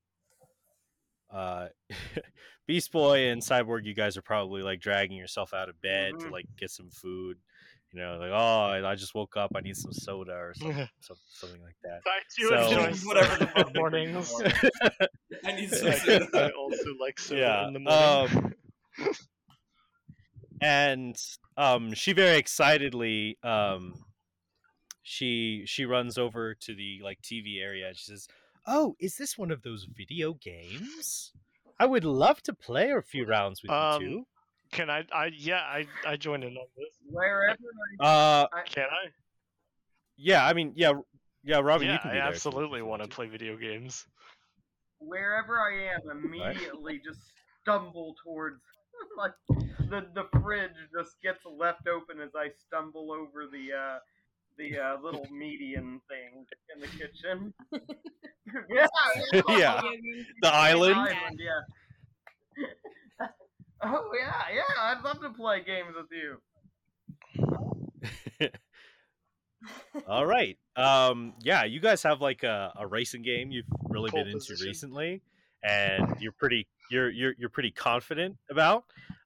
uh [LAUGHS] Beast Boy and Cyborg, you guys are probably like dragging yourself out of bed to Mhm. like get some food. You know, like oh, I I just woke up. I need some soda or something, [LAUGHS] some, something like that. I do So- enjoy Whatever the [LAUGHS] soda the mornings. [LAUGHS] I need some I, soda. I also like soda Yeah, in the morning. and um, she very excitedly um, she she runs over to the like TV area. and She says, "Oh, is this one of those video games? I would love to play a few rounds with Um, you two. Can I? I yeah, I I joined in on this. Wherever Uh, Can I? yeah, I mean, yeah, yeah, Robin, yeah, you can I there absolutely want to to. play video games. wherever I am, immediately just stumble towards [LAUGHS] like the the fridge just gets left open as I stumble over the uh the uh, little [LAUGHS] median thing in the kitchen. [LAUGHS] yeah, Yeah. The island? Island, yeah. Oh yeah, yeah. I'd love to play games with you. [LAUGHS] All right. Um, yeah, you guys have like a, a racing game you've really Pole been into position. recently, and you're pretty you're you're you're pretty confident about.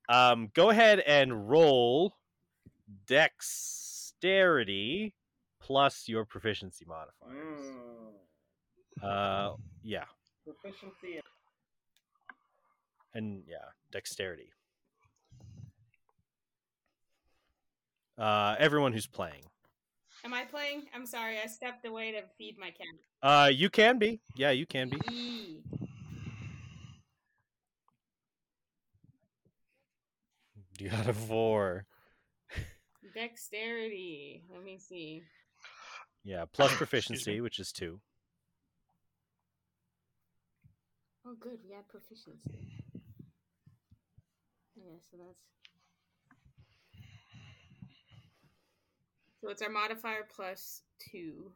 Um, go ahead and roll dexterity plus your proficiency modifiers. Mm. Uh, yeah, Proficiency. And yeah, dexterity. Uh, everyone who's playing. Am I playing? I'm sorry, I stepped away to feed my cat. Uh, you can be. Yeah, you can be. Eee. [LAUGHS] You got a four. Dexterity. Let me see. Yeah, plus [COUGHS] proficiency, which is two. Oh, good. We had proficiency. Yeah, so that's. So it's our modifier plus two.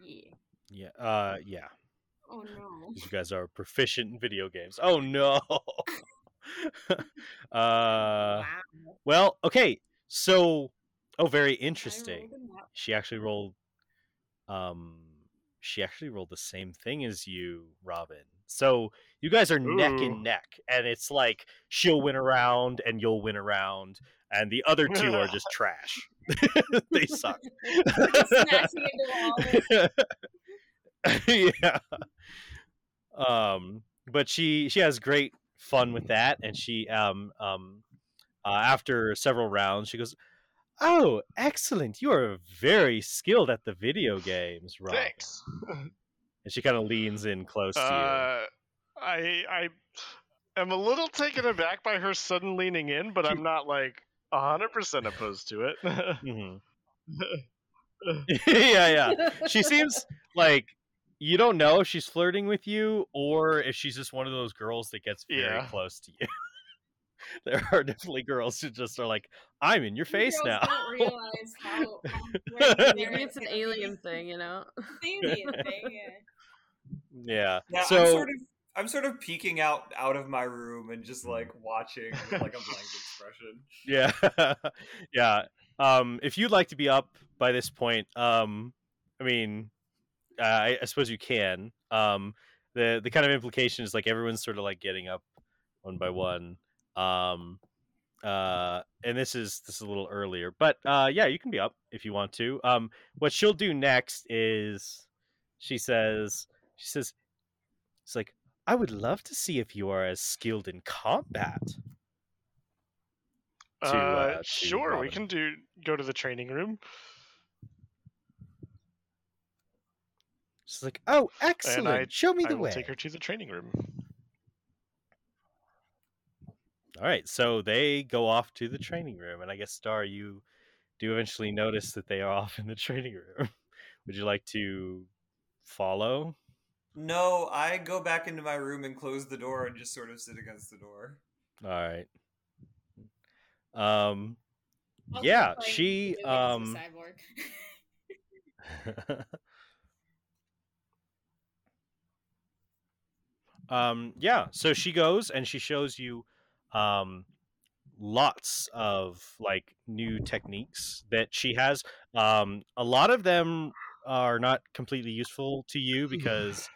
Yeah. Yeah. Uh, yeah. Oh no. You guys are proficient in video games. Oh no. [LAUGHS] uh, wow. well, okay. So, oh, very interesting. rolled a nat- She actually rolled. Um, she actually rolled the same thing as you, Robin. So you guys are neck and neck, and it's like she'll win around and you'll win around, and the other two are just [LAUGHS] trash. [LAUGHS] they suck. [LAUGHS] Into yeah. Um, but she she has great fun with that, and she um um uh, after several rounds, she goes, "Oh, excellent! You are very skilled at the video games, Rob." Thanks. And she kind of leans in close to Uh, I I am a little taken aback by her sudden leaning in, but I'm not like hundred percent opposed to it. you. [LAUGHS] Mhm. [LAUGHS] [LAUGHS] yeah, yeah. She seems like you don't know if she's flirting with you or if she's just one of those girls that gets very Yeah. close to you. there are definitely girls who just are like, "I'm in your face girls now." Don't realize how. how Maybe it's an alien thing, you know? It's an alien thing. Yeah. Yeah. Yeah, so I'm sort of I'm sort of peeking out out of my room and just like [LAUGHS] watching with like a blank expression. yeah, [LAUGHS] yeah. Um, if you'd like to be up by this point, um, I mean, I, I suppose you can. Um, the the kind of implication is like everyone's sort of like getting up one by one. Um, uh, and this is this is a little earlier, but uh, yeah, you can be up if you want to. Um, what she'll do next is she says she says it's like I would love to see if you are as skilled in combat. uh, to, uh, to sure, we can do go to the training room. She's like, "Oh, excellent! I- Show me I the will way." take her to the training room. All right, so they go off to the training room, and I guess Star, you do eventually notice that they are off in the [LAUGHS] training room. Would you like to follow? No, I go back into my room and close the door and just sort of sit against the door. All right. Um. Also Yeah, she, um, Cyborg. [LAUGHS] um. Yeah. So she goes and she shows you, um, lots of like new techniques that she has. Um. A lot of them are not completely useful to you [LAUGHS] because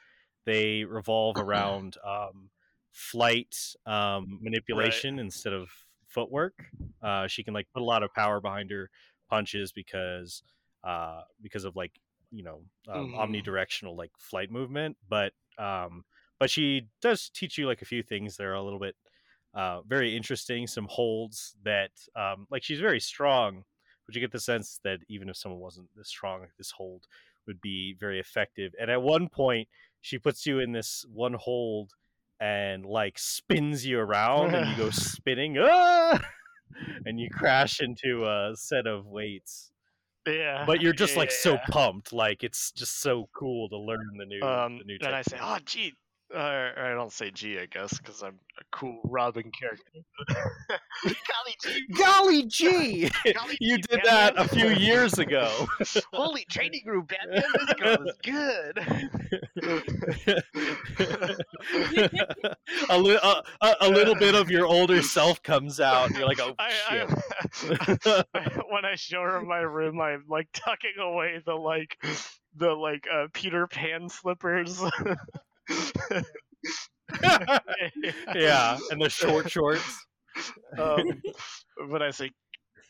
they revolve [CLEARS THROAT] around um, flight um, manipulation instead of footwork. Uh, she can like put a lot of power behind her punches because uh, because of like you know um, Mhm. omnidirectional like flight movement. But um, but she does teach you like a few things that are a little bit uh, very interesting. Some holds that um, like she's very strong, but you get the sense that even if someone wasn't this strong, this hold would be very effective. And at one point, she puts you in this one hold and like spins you around, and you go [LAUGHS] spinning, ah! [LAUGHS] and you crash into a set of weights. Yeah, But you're just like so yeah. pumped, like it's just so cool to learn the new, Um, the new. and I say, "Oh, gee." Uh, I don't say G, I guess, because I'm a cool Robin character. [LAUGHS] Golly G! Golly! [LAUGHS] Golly you gee, did that a few years ago. [LAUGHS] Holy training room, Batman! This is good. a, li- a, a, a little bit of your older self comes out, and you're like, oh I, shit. I, when I show her my room, I'm like tucking away the like the like uh, Peter Pan slippers. Yeah, and the short [LAUGHS] shorts. um, [LAUGHS] but I say,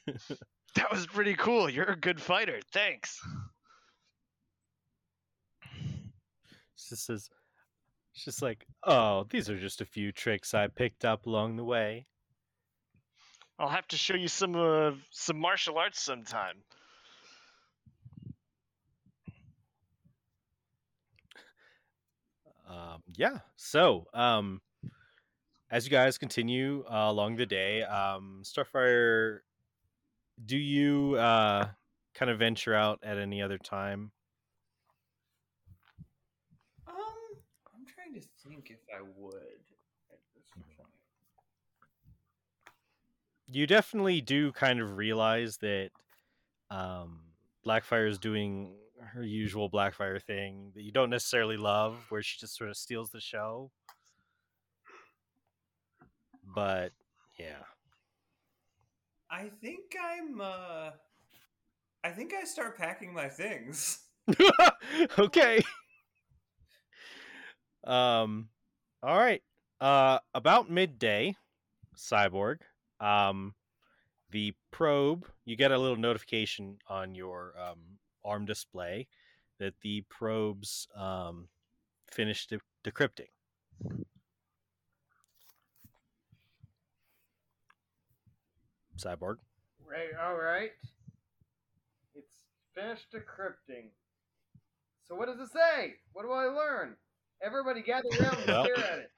that was pretty cool. You're a good fighter. Thanks. She says, she's just like, oh, these are just a few tricks I picked up along the way." I'll have to show you some uh, some martial arts sometime. Yeah. So, um, as you guys continue uh, along the day, um, Starfire, do you uh, kind of venture out at any other time? Um, I'm trying to think if I would at this point. You definitely do kind of realize that um, Blackfire is doing her usual Blackfire thing that you don't necessarily love, where she just sort of steals the show. But yeah. I think I'm. uh I think I start packing my things. [LAUGHS] [LAUGHS] okay. Um all right. Uh about midday, Cyborg, um the probe, you get a little notification on your um arm display that the probe's um finished de- decrypting. Cyborg. Right, all right. It's finished decrypting. So what does it say? What do I learn? Everybody gather around and Well- stare at it.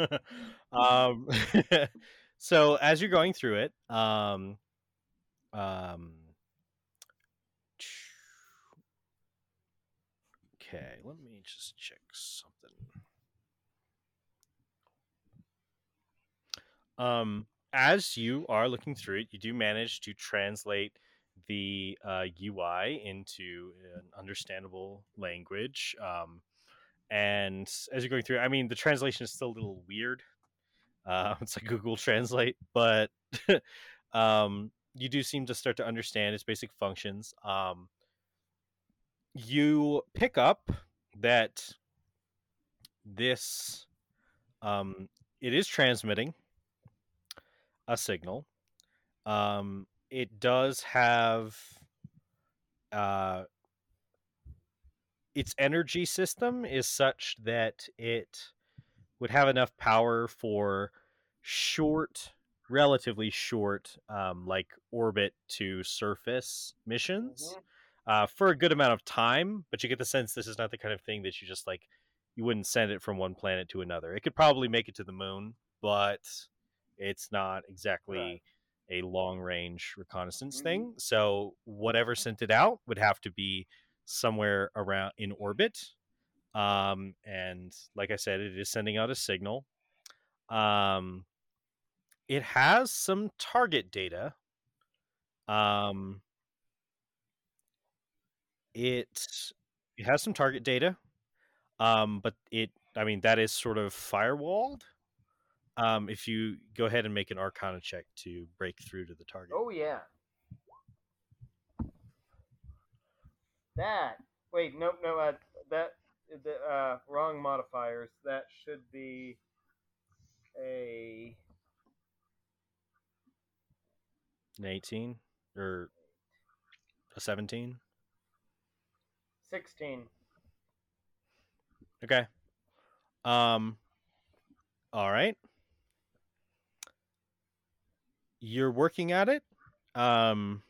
[LAUGHS] um, [LAUGHS] so as you're going through it, um, um, okay, let me just check something. Um, as you are looking through it, you do manage to translate the uh, UI into an understandable language. Um, and as you're going through, I mean, the translation is still a little weird. Uh, [LAUGHS] it's like Google Translate, but [LAUGHS] um, you do seem to start to understand its basic functions. Um, you pick up that this um, it is transmitting a signal. Um, it does have uh, its energy system is such that it would have enough power for short, relatively short, um, like orbit to surface missions Mhm. Uh, for a good amount of time. But you get the sense this is not the kind of thing that you just like you wouldn't send it from one planet to another. It could probably make it to the moon, but it's not exactly Right. a long range reconnaissance Mhm. thing. So whatever sent it out would have to be somewhere around in orbit. Um, and like I said, it is sending out a signal. Um, it has some target data. Um, it it has some target data. Um, but it, I mean, that is sort of firewalled. Um, if you go ahead and make an Arcana check to break through to the target. Oh yeah. That. Wait, nope, no. Uh, that the uh, wrong modifiers. That should be a An 18 or a 17. Sixteen. Okay. Um all right. You're working at it. Um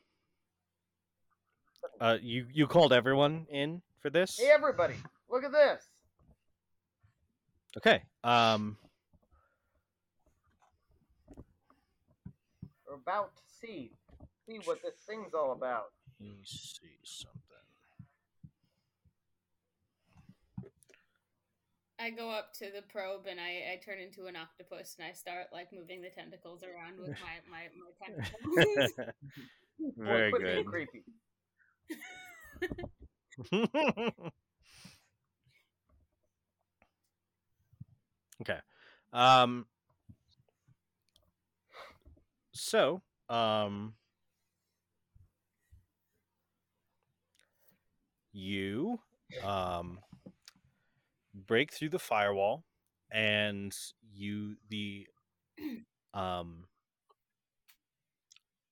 uh you you called everyone in for this? Hey everybody, look at this. Okay. Um We're about to see see what this thing's all about. let me see something. I go up to the probe and I, I turn into an octopus and I start like moving the tentacles around with my my, my [LAUGHS] tentacles. [LAUGHS] Very Quick good. creepy. [LAUGHS] okay. Um so, um you um break through the firewall and you the um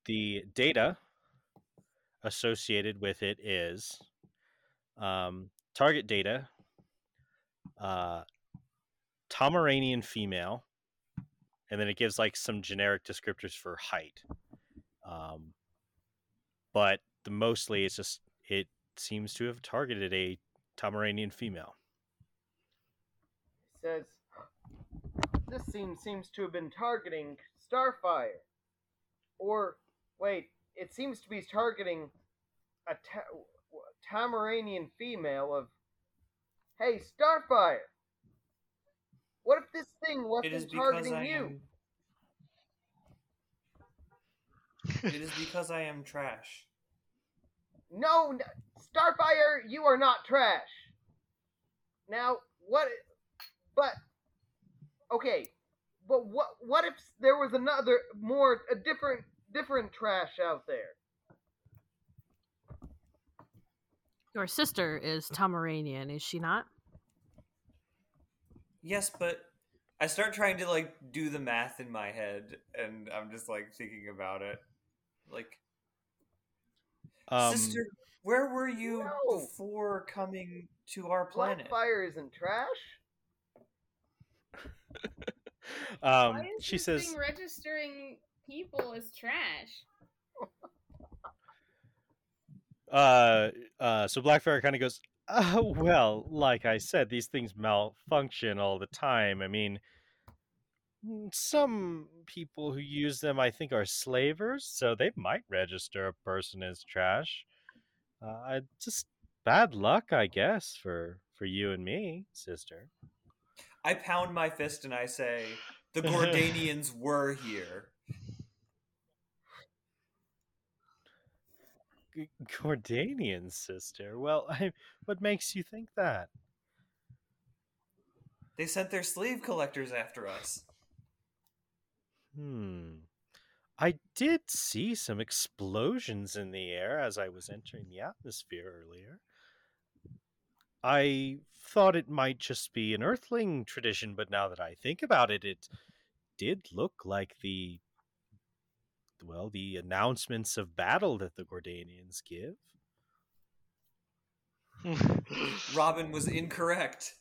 the data associated with it is um, target data, uh, Tamaranean female, and then it gives like some generic descriptors for height. Um, but the mostly it's just it seems to have targeted a Tamaranean female. Says this scene seems to have been targeting Starfire, or wait, it seems to be targeting a ta- Tamaranean female of, hey, Starfire! What if this thing wasn't targeting you? am. It is because I am trash. No, Starfire, you are not trash. Now, what? But okay, but what? What if there was another, more, a different, different trash out there? Your sister is Tamaranean, is she not? Yes, but I start trying to like do the math in my head, and I'm just like thinking about it. Like, Um, sister, where were you No. before coming to our planet? Blackfire isn't trash. [LAUGHS] um, she says, registering people is trash? uh, uh, so Blackfire kind of goes, uh, well, like I said, these things malfunction all the time. I mean, mm, some people who use them, I think, are slavers, so they might register a person as trash. Uh, just bad luck, I guess, for for you and me, sister. I pound my fist and I say, "The [LAUGHS] Gordanians were here." G- Gordanian sister. Well, I, what makes you think that? They sent their slave collectors after us. Hmm. I did see some explosions in the air as I was entering the atmosphere earlier. I thought it might just be an earthling tradition, but now that I think about it, it did look like the well, the announcements of battle that the Gordanians give. [LAUGHS] Robin was incorrect.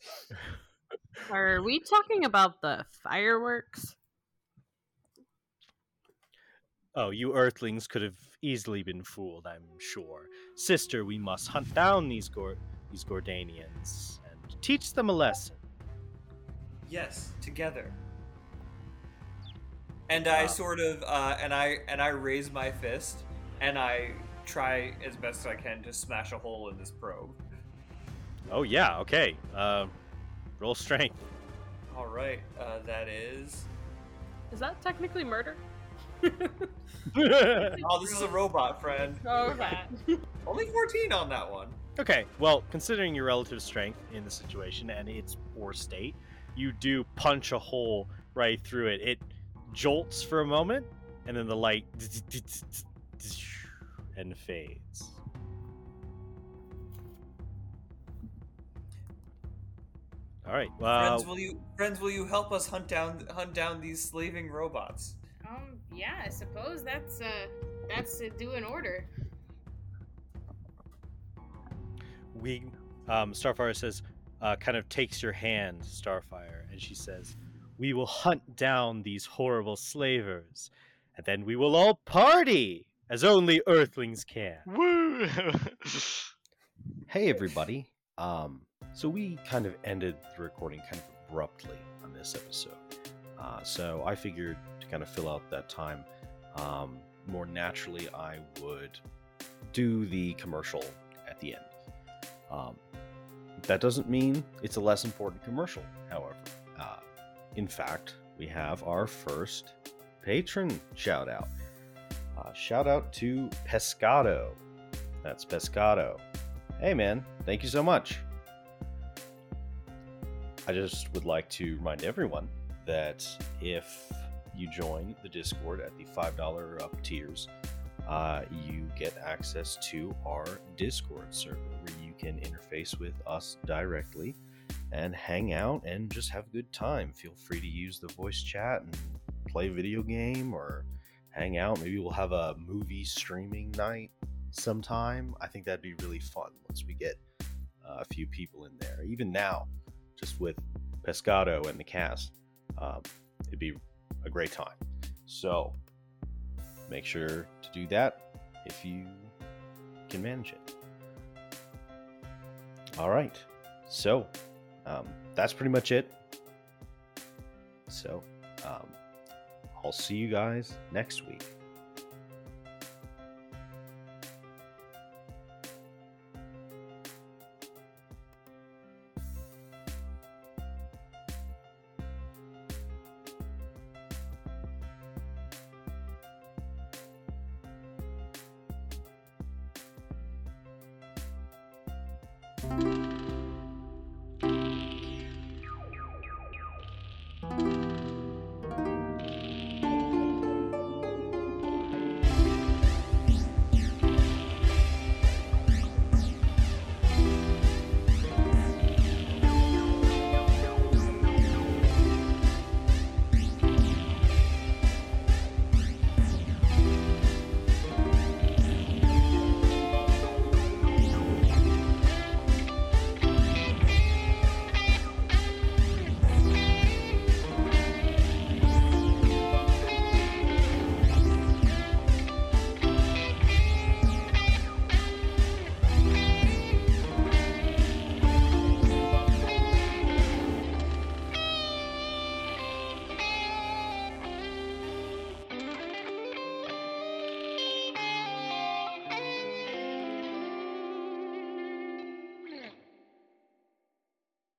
Are we talking about the fireworks? Oh, you earthlings could have easily been fooled, I'm sure. Sister, we must hunt down these Gor- these Gordanians and teach them a lesson. Yes, together. And I sort of uh, and I and I raise my fist and I try as best as I can to smash a hole in this probe. Oh yeah, okay. Uh, roll strength. All right, uh, that is. Is that technically murder? [LAUGHS] Oh, this is a robot friend. Oh, that. Only 14 on that one. Okay, well, considering your relative strength in the situation and its poor state, you do punch a hole right through it. It jolts for a moment, and then the light [SNIFFS] and fades. All right. Well, friends, will you friends will you help us hunt down hunt down these slaving robots? Um, yeah, I suppose that's uh, that's a due in order. We um, Starfire says, uh, kind of takes your hand, Starfire, and she says, "We will hunt down these horrible slavers, and then we will all party as only Earthlings can." Woo! [LAUGHS] Hey everybody. Um, so we kind of ended the recording kind of abruptly on this episode. Uh, so I figured to kind of fill out that time um, more naturally, I would do the commercial at the end. Um, that doesn't mean it's a less important commercial, however. Uh, in fact, we have our first patron shout out. Uh, shout out to Pescado. That's Pescado. Hey man, thank you so much. I just would like to remind everyone that if you join the Discord at the $5 up tiers, uh, you get access to our Discord server can interface with us directly and hang out and just have a good time. Feel free to use the voice chat and play a video game or hang out. Maybe we'll have a movie streaming night sometime. I think that'd be really fun once we get uh, a few people in there. Even now, just with Pescado and the cast, um, it'd be a great time. So make sure to do that if you can manage it. All right. So um, that's pretty much it. So um, I'll see you guys next week.